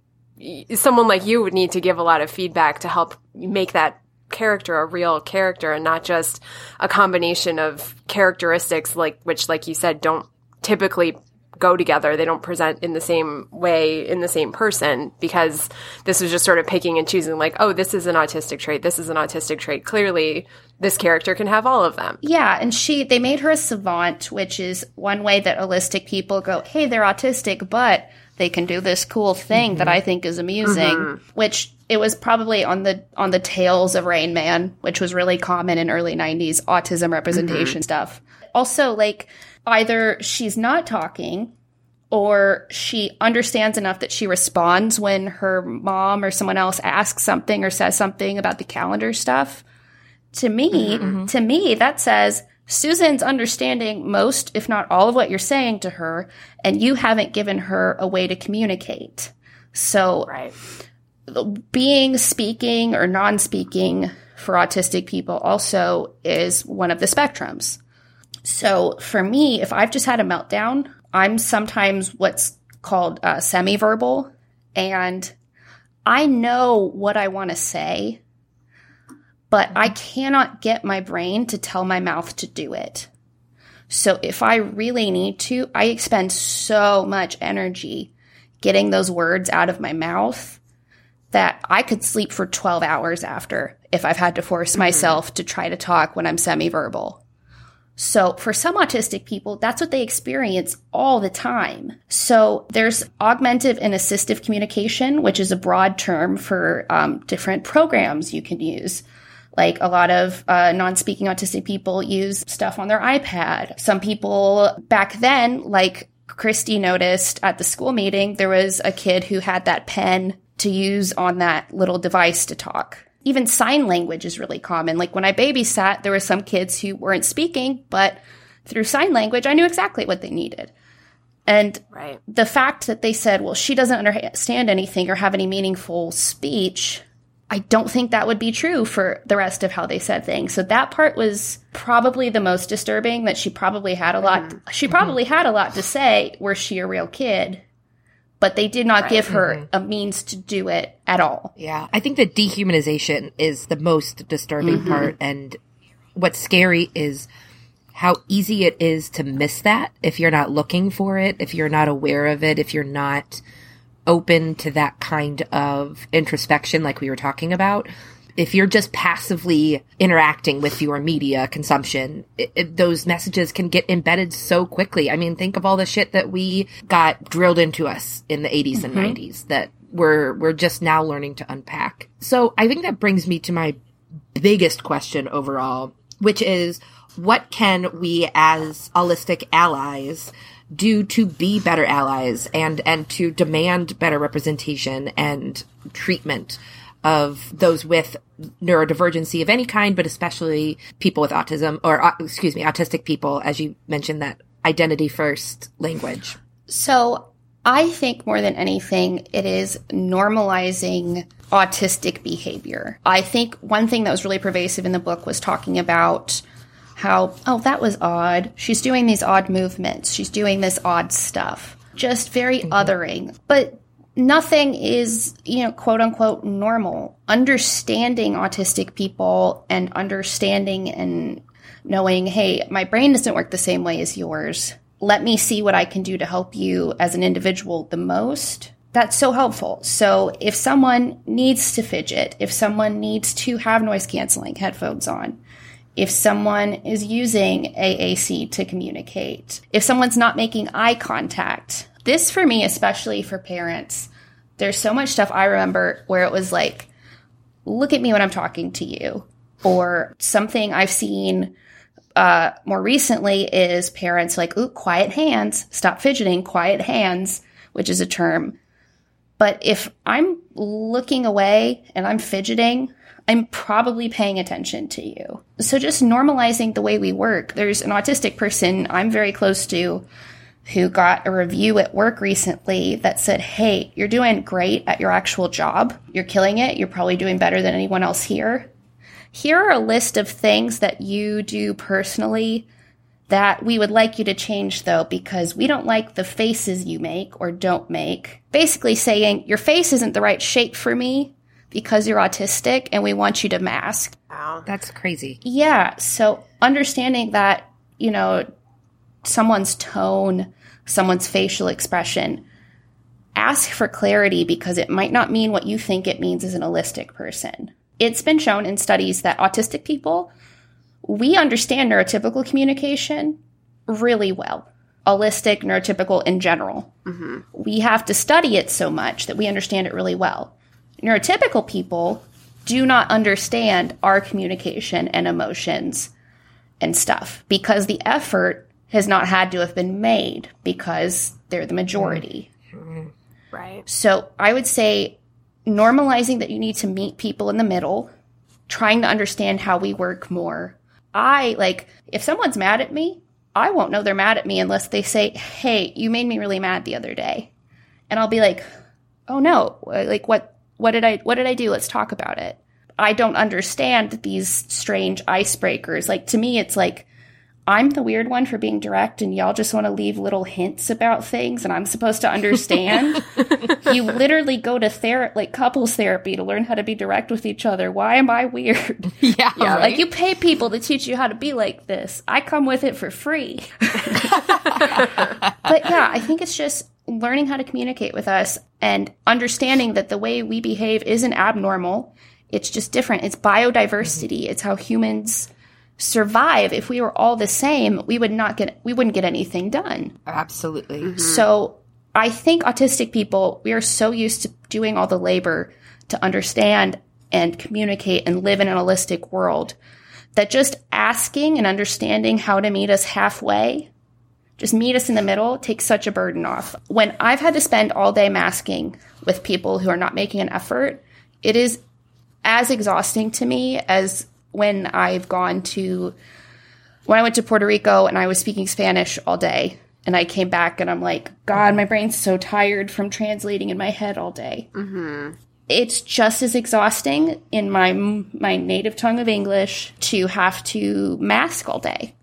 someone like you would need to give a lot of feedback to help make that character a real character and not just a combination of characteristics like which like you said don't typically go together. They don't present in the same way in the same person because this was just sort of picking and choosing like, oh, this is an autistic trait. This is an autistic trait. Clearly, this character can have all of them. Yeah, and she they made her a savant, which is one way that allistic people go, "Hey, they're autistic, but they can do this cool thing mm-hmm. that I think is amusing," mm-hmm. which it was probably on the on the tails of Rain Man, which was really common in early 90s autism representation mm-hmm. stuff. Also, like either she's not talking or she understands enough that she responds when her mom or someone else asks something or says something about the calendar stuff. To me, mm-hmm. to me, that says Susan's understanding most, if not all of what you're saying to her, and you haven't given her a way to communicate. So, right. being speaking or non speaking for autistic people also is one of the spectrums. So, for me, if I've just had a meltdown, I'm sometimes what's called uh, semi verbal, and I know what I want to say, but I cannot get my brain to tell my mouth to do it. So if I really need to, I expend so much energy getting those words out of my mouth that I could sleep for 12 hours after if I've had to force mm-hmm. myself to try to talk when I'm semi verbal. So for some autistic people, that's what they experience all the time. So there's augmentive and assistive communication, which is a broad term for um, different programs you can use. Like a lot of uh, non-speaking autistic people use stuff on their iPad. Some people back then, like Kristy noticed at the school meeting, there was a kid who had that pen to use on that little device to talk even sign language is really common. Like when I babysat, there were some kids who weren't speaking, but through sign language, I knew exactly what they needed. And right. the fact that they said, well, she doesn't understand anything or have any meaningful speech, I don't think that would be true for the rest of how they said things. So that part was probably the most disturbing that she probably had a lot, mm-hmm. she probably mm-hmm. had a lot to say. Was she a real kid? But they did not right. give her mm-hmm. a means to do it at all. Yeah. I think the dehumanization is the most disturbing mm-hmm. part. And what's scary is how easy it is to miss that if you're not looking for it, if you're not aware of it, if you're not open to that kind of introspection like we were talking about if you're just passively interacting with your media consumption, it, it, those messages can get embedded so quickly. I mean, think of all the shit that we got drilled into us in the 80s mm-hmm. and 90s that we're we're just now learning to unpack. So, I think that brings me to my biggest question overall, which is what can we as allistic allies do to be better allies and and to demand better representation and treatment of those with neurodivergency of any kind, but especially people with autism or, excuse me, autistic people, as you mentioned that identity first language. So I think more than anything, it is normalizing autistic behavior. I think one thing that was really pervasive in the book was talking about how, oh, that was odd. She's doing these odd movements. She's doing this odd stuff. Just very mm-hmm. othering. But nothing is, you know, quote unquote normal. Understanding autistic people and understanding and knowing, hey, my brain doesn't work the same way as yours. Let me see what I can do to help you as an individual the most. That's so helpful. So if someone needs to fidget, if someone needs to have noise canceling headphones on, if someone is using AAC to communicate, if someone's not making eye contact, this for me, especially for parents, there's so much stuff I remember where it was like, look at me when I'm talking to you. Or something I've seen uh, more recently is parents like, ooh, quiet hands, stop fidgeting, quiet hands, which is a term. But if I'm looking away and I'm fidgeting, I'm probably paying attention to you. So just normalizing the way we work. There's an autistic person I'm very close to who got a review at work recently that said, Hey, you're doing great at your actual job. You're killing it. You're probably doing better than anyone else here. Here are a list of things that you do personally that we would like you to change though, because we don't like the faces you make or don't make. Basically saying, Your face isn't the right shape for me because you're autistic and we want you to mask. Wow. That's crazy. Yeah. So understanding that, you know, someone's tone someone's facial expression, ask for clarity because it might not mean what you think it means as an allistic person. It's been shown in studies that autistic people, we understand neurotypical communication really well. Allistic, neurotypical in general. Mm-hmm. We have to study it so much that we understand it really well. Neurotypical people do not understand our communication and emotions and stuff because the effort has not had to have been made because they're the majority. Right. So I would say normalizing that you need to meet people in the middle, trying to understand how we work more. I like, if someone's mad at me, I won't know they're mad at me unless they say, Hey, you made me really mad the other day. And I'll be like, Oh no, like what, what did I, what did I do? Let's talk about it. I don't understand these strange icebreakers. Like to me, it's like, I'm the weird one for being direct and y'all just want to leave little hints about things and I'm supposed to understand. [laughs] you literally go to therapy, like couples therapy to learn how to be direct with each other. Why am I weird? [laughs] Yeah, Yeah, right? like you pay people to teach you how to be like this. I come with it for free. [laughs] but yeah, I think it's just learning how to communicate with us and understanding that the way we behave isn't abnormal. It's just different. It's biodiversity. Mm-hmm. It's how humans survive. If we were all the same, we would not get we wouldn't get anything done. Absolutely. Mm-hmm. So I think autistic people, we are so used to doing all the labor to understand and communicate and live in an allistic world that just asking and understanding how to meet us halfway, just meet us in the middle, takes such a burden off. When I've had to spend all day masking with people who are not making an effort, it is as exhausting to me as when I've gone to when I went to Puerto Rico and I was speaking Spanish all day and I came back and I'm like, God, my brain's so tired from translating in my head all day. Mm-hmm. It's just as exhausting in my my native tongue of English to have to mask all day.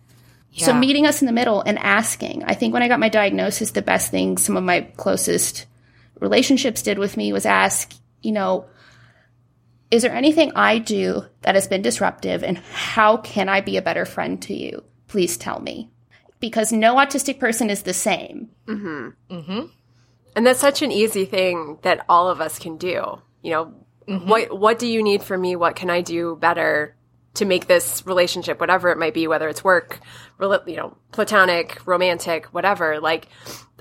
So meeting us in the middle and asking. I think when I got my diagnosis, the best thing some of my closest relationships did with me was ask, you know, is there anything I do that has been disruptive and how can I be a better friend to you? Please tell me. Because no autistic person is the same. Mm-hmm. Mm-hmm. And that's such an easy thing that all of us can do. You know, mm-hmm. what what do you need from me? What can I do better to make this relationship, whatever it might be, whether it's work, rela- you know, platonic, romantic, whatever. Like,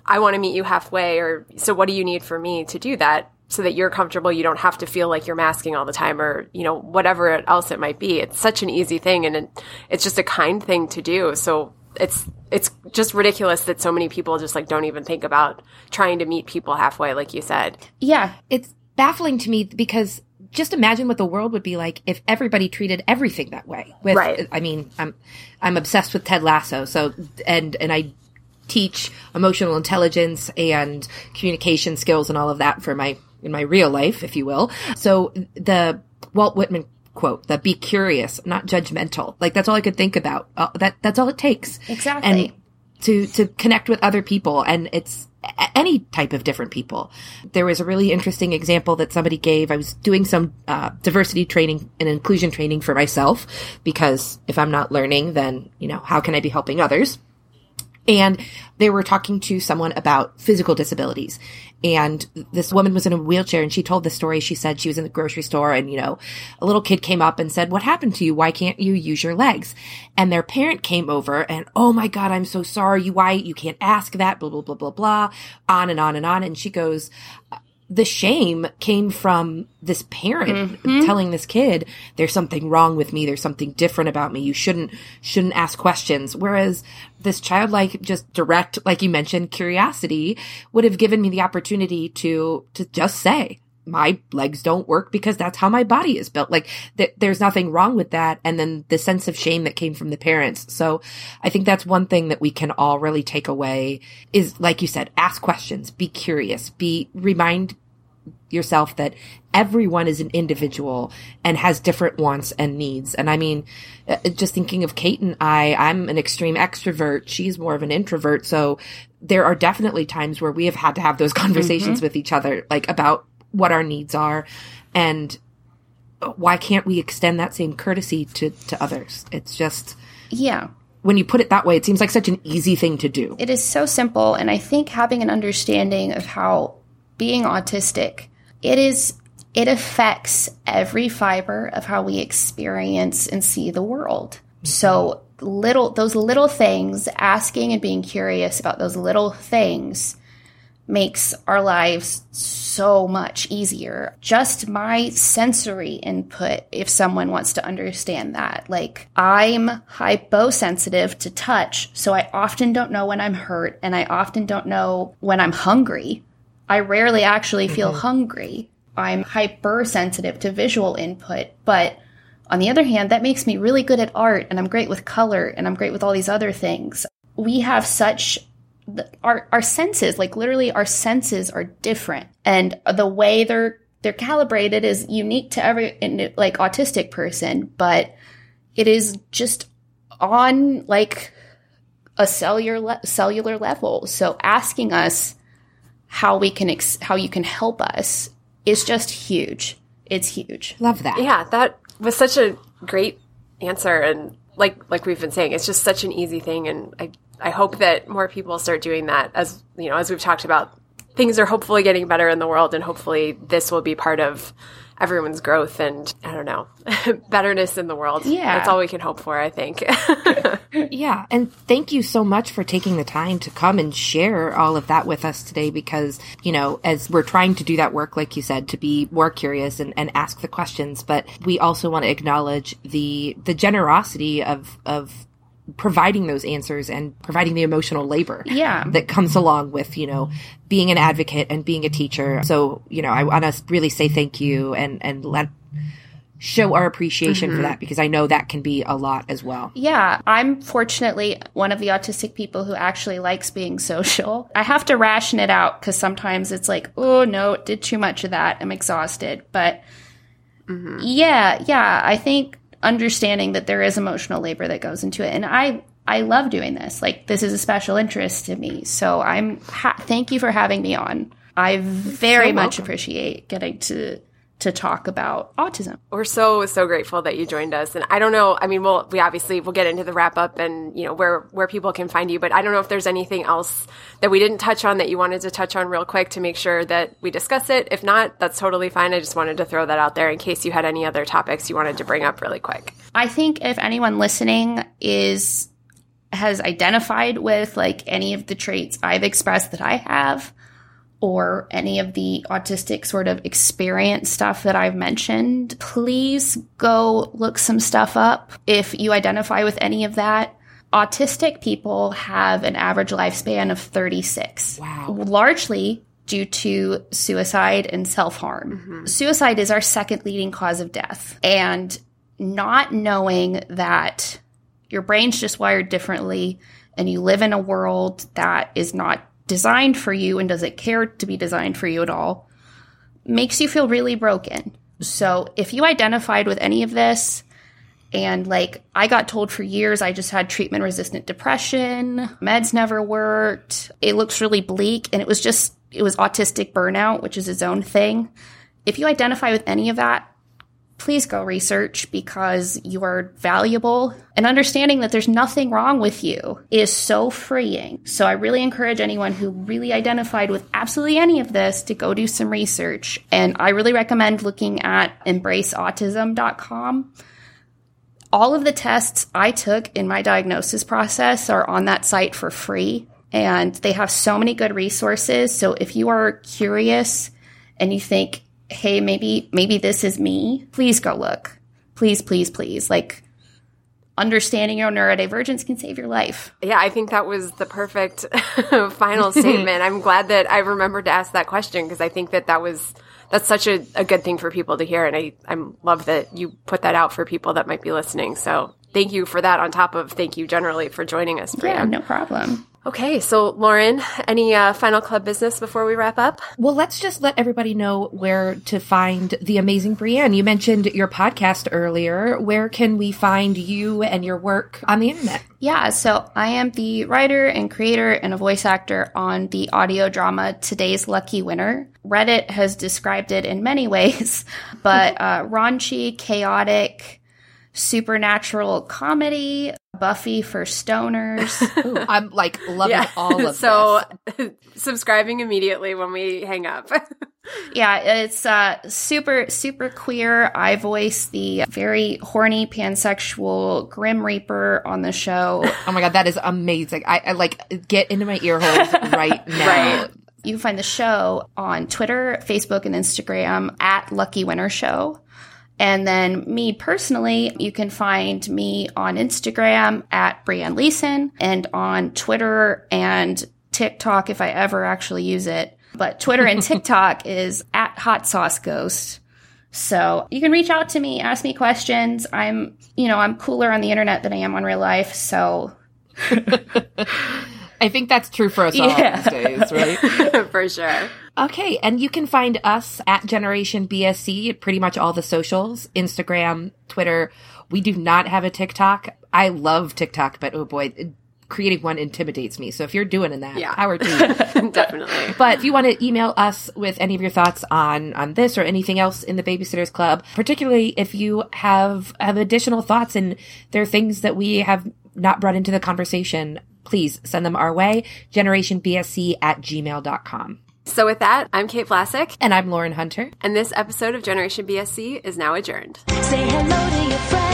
I want to meet you halfway, or so. What do you need from me to do that? So that you're comfortable, you don't have to feel like you're masking all the time, or you know, whatever else it might be. It's such an easy thing, and it, it's just a kind thing to do. So it's it's just ridiculous that so many people just like don't even think about trying to meet people halfway, like you said. Yeah. it's baffling to me because just imagine what the world would be like if everybody treated everything that way. With, Right. I mean, I'm I'm obsessed with Ted Lasso, so and and I teach emotional intelligence and communication skills and all of that for my in my real life, if you will. So the Walt Whitman quote, the "Be curious, not judgmental." Like that's all I could think about. Uh, that that's all it takes. Exactly. And to to connect with other people and it's any type of different people there was a really interesting example that somebody gave i was doing some uh, diversity training and inclusion training for myself because if i'm not learning then you know how can i be helping others and they were talking to someone about physical disabilities. And this woman was in a wheelchair and she told the story. She said she was in the grocery store and, you know, a little kid came up and said, what happened to you? Why can't you use your legs? And their parent came over and, oh my God, I'm so sorry. You, why, you can't ask that, blah, blah, blah, blah, blah, on and on and on. And she goes, the shame came from this parent mm-hmm. telling this kid there's something wrong with me there's something different about me you shouldn't shouldn't ask questions whereas this childlike just direct like you mentioned curiosity would have given me the opportunity to to just say my legs don't work because that's how my body is built. Like th- there's nothing wrong with that. And then the sense of shame that came from the parents. So I think that's one thing that we can all really take away is, like you said, ask questions, be curious, be remind yourself that everyone is an individual and has different wants and needs. And I mean, uh, just thinking of Kate and I, I'm an extreme extrovert. She's more of an introvert. So there are definitely times where we have had to have those [laughs] conversations with each other, like about what our needs are and why can't we extend that same courtesy to, to others? It's just, Yeah. when you put it that way, it seems like such an easy thing to do. It is so simple. And I think having an understanding of how being autistic, it is, it affects every fiber of how we experience and see the world. Mm-hmm. So little, those little things, asking and being curious about those little things makes our lives so much easier. Just my sensory input, if someone wants to understand that. Like, I'm hyposensitive to touch, so I often don't know when I'm hurt and I often don't know when I'm hungry. I rarely actually feel mm-hmm. hungry. I'm hypersensitive to visual input, but on the other hand, that makes me really good at art and I'm great with color and I'm great with all these other things. We have such our our senses, like literally our senses are different, and the way they're they're calibrated is unique to every like autistic person, but it is just on like a cellular cellular level. So asking us how we can ex- how you can help us is just huge. It's huge. Love that. Yeah, that was such a great answer and like like we've been saying, it's just such an easy thing and I I hope that more people start doing that as you know, as we've talked about, things are hopefully getting better in the world and hopefully this will be part of everyone's growth and I don't know, [laughs] betterness in the world. Yeah. That's all we can hope for, I think. [laughs] yeah. And thank you so much for taking the time to come and share all of that with us today because, you know, as we're trying to do that work, like you said, to be more curious and, and ask the questions, but we also want to acknowledge the, the generosity of, of providing those answers and providing the emotional labor yeah. that comes along with, you know, being an advocate and being a teacher. So, you know, I want to really say thank you and, and let, show our appreciation mm-hmm. for that because I know that can be a lot as well. Yeah, I'm fortunately one of the autistic people who actually likes being social. I have to ration it out because sometimes it's like, oh no, did too much of that. I'm exhausted. But mm-hmm. yeah, yeah, I think understanding that there is emotional labor that goes into it. And I, I love doing this. Like this is a special interest to me. So I'm, ha- thank you for having me on. I very so much appreciate getting to to talk about autism. We're so so grateful that you joined us. And I don't know, I mean, we'll we obviously we'll get into the wrap up and you know where where people can find you, but I don't know if there's anything else that we didn't touch on that you wanted to touch on real quick to make sure that we discuss it. If not, that's totally fine. I just wanted to throw that out there in case you had any other topics you wanted to bring up really quick. I think if anyone listening is has identified with like any of the traits I've expressed that I have, or any of the autistic sort of experience stuff that I've mentioned, please go look some stuff up if you identify with any of that. Autistic people have an average lifespan of 36. Wow. Largely due to suicide and self harm. Mm-hmm. Suicide is our second leading cause of death. And not knowing that your brain's just wired differently and you live in a world that is not designed for you and does it care to be designed for you at all makes you feel really broken. So if you identified with any of this, and like I got told for years I just had treatment resistant depression, meds never worked, it looks really bleak, and it was just, it was autistic burnout, which is its own thing. If you identify with any of that, please go research because you are valuable and understanding that there's nothing wrong with you is so freeing. So I really encourage anyone who really identified with absolutely any of this to go do some research. And I really recommend looking at embraceautism.com. All of the tests I took in my diagnosis process are on that site for free. And they have so many good resources. So if you are curious and you think, hey, maybe maybe this is me, please go look. Please, please, please. Like understanding your neurodivergence can save your life. Yeah, I think that was the perfect [laughs] final statement. [laughs] I'm glad that I remembered to ask that question because I think that that was that's such a, a good thing for people to hear, and I I love that you put that out for people that might be listening. So thank you for that. On top of thank you generally for joining us. Yeah, no problem. Okay, so Lauren, any uh, final club business before we wrap up? Well, let's just let everybody know where to find the amazing Brienne. You mentioned your podcast earlier. Where can we find you and your work on the internet? Yeah, so I am the writer and creator and a voice actor on the audio drama Today's Lucky Winner. Reddit has described it in many [laughs] ways, but uh, raunchy, chaotic, supernatural comedy, Buffy for stoners. [laughs] Ooh, I'm like loving Yeah. all of this. so [laughs] subscribing immediately when we hang up. [laughs] yeah, it's uh, super, super queer. I voice the very horny pansexual Grim Reaper on the show. Oh my god, that is amazing. I, I like get into my ear holes right now. Right. You can find the show on Twitter, Facebook, and Instagram at Lucky Winner Show. And then me personally, you can find me on Instagram at Brianne Leeson and on Twitter and TikTok if I ever actually use it. But Twitter and [laughs] TikTok is at Hot Sauce Ghost. So you can reach out to me, ask me questions. I'm, you know, I'm cooler on the internet than I am on real life. So [laughs] I think that's true for us all Yeah. these days, right? [laughs] For sure. Okay, and you can find us at Generation BSC at pretty much all the socials Instagram, Twitter. We do not have a TikTok. I love TikTok, but oh boy, creating one intimidates me. So if you're doing in that, Yeah. power to you. [laughs] Definitely. But if you want to email us with any of your thoughts on on this or anything else in the Babysitters Club, particularly if you have have additional thoughts and there are things that we have not brought into the conversation, please send them our way. GenerationBSC at gmail.com. So with that, I'm Kate Vlasic, And I'm Lauren Hunter. and this episode of Generation BSC is now adjourned. Say hello to your friends.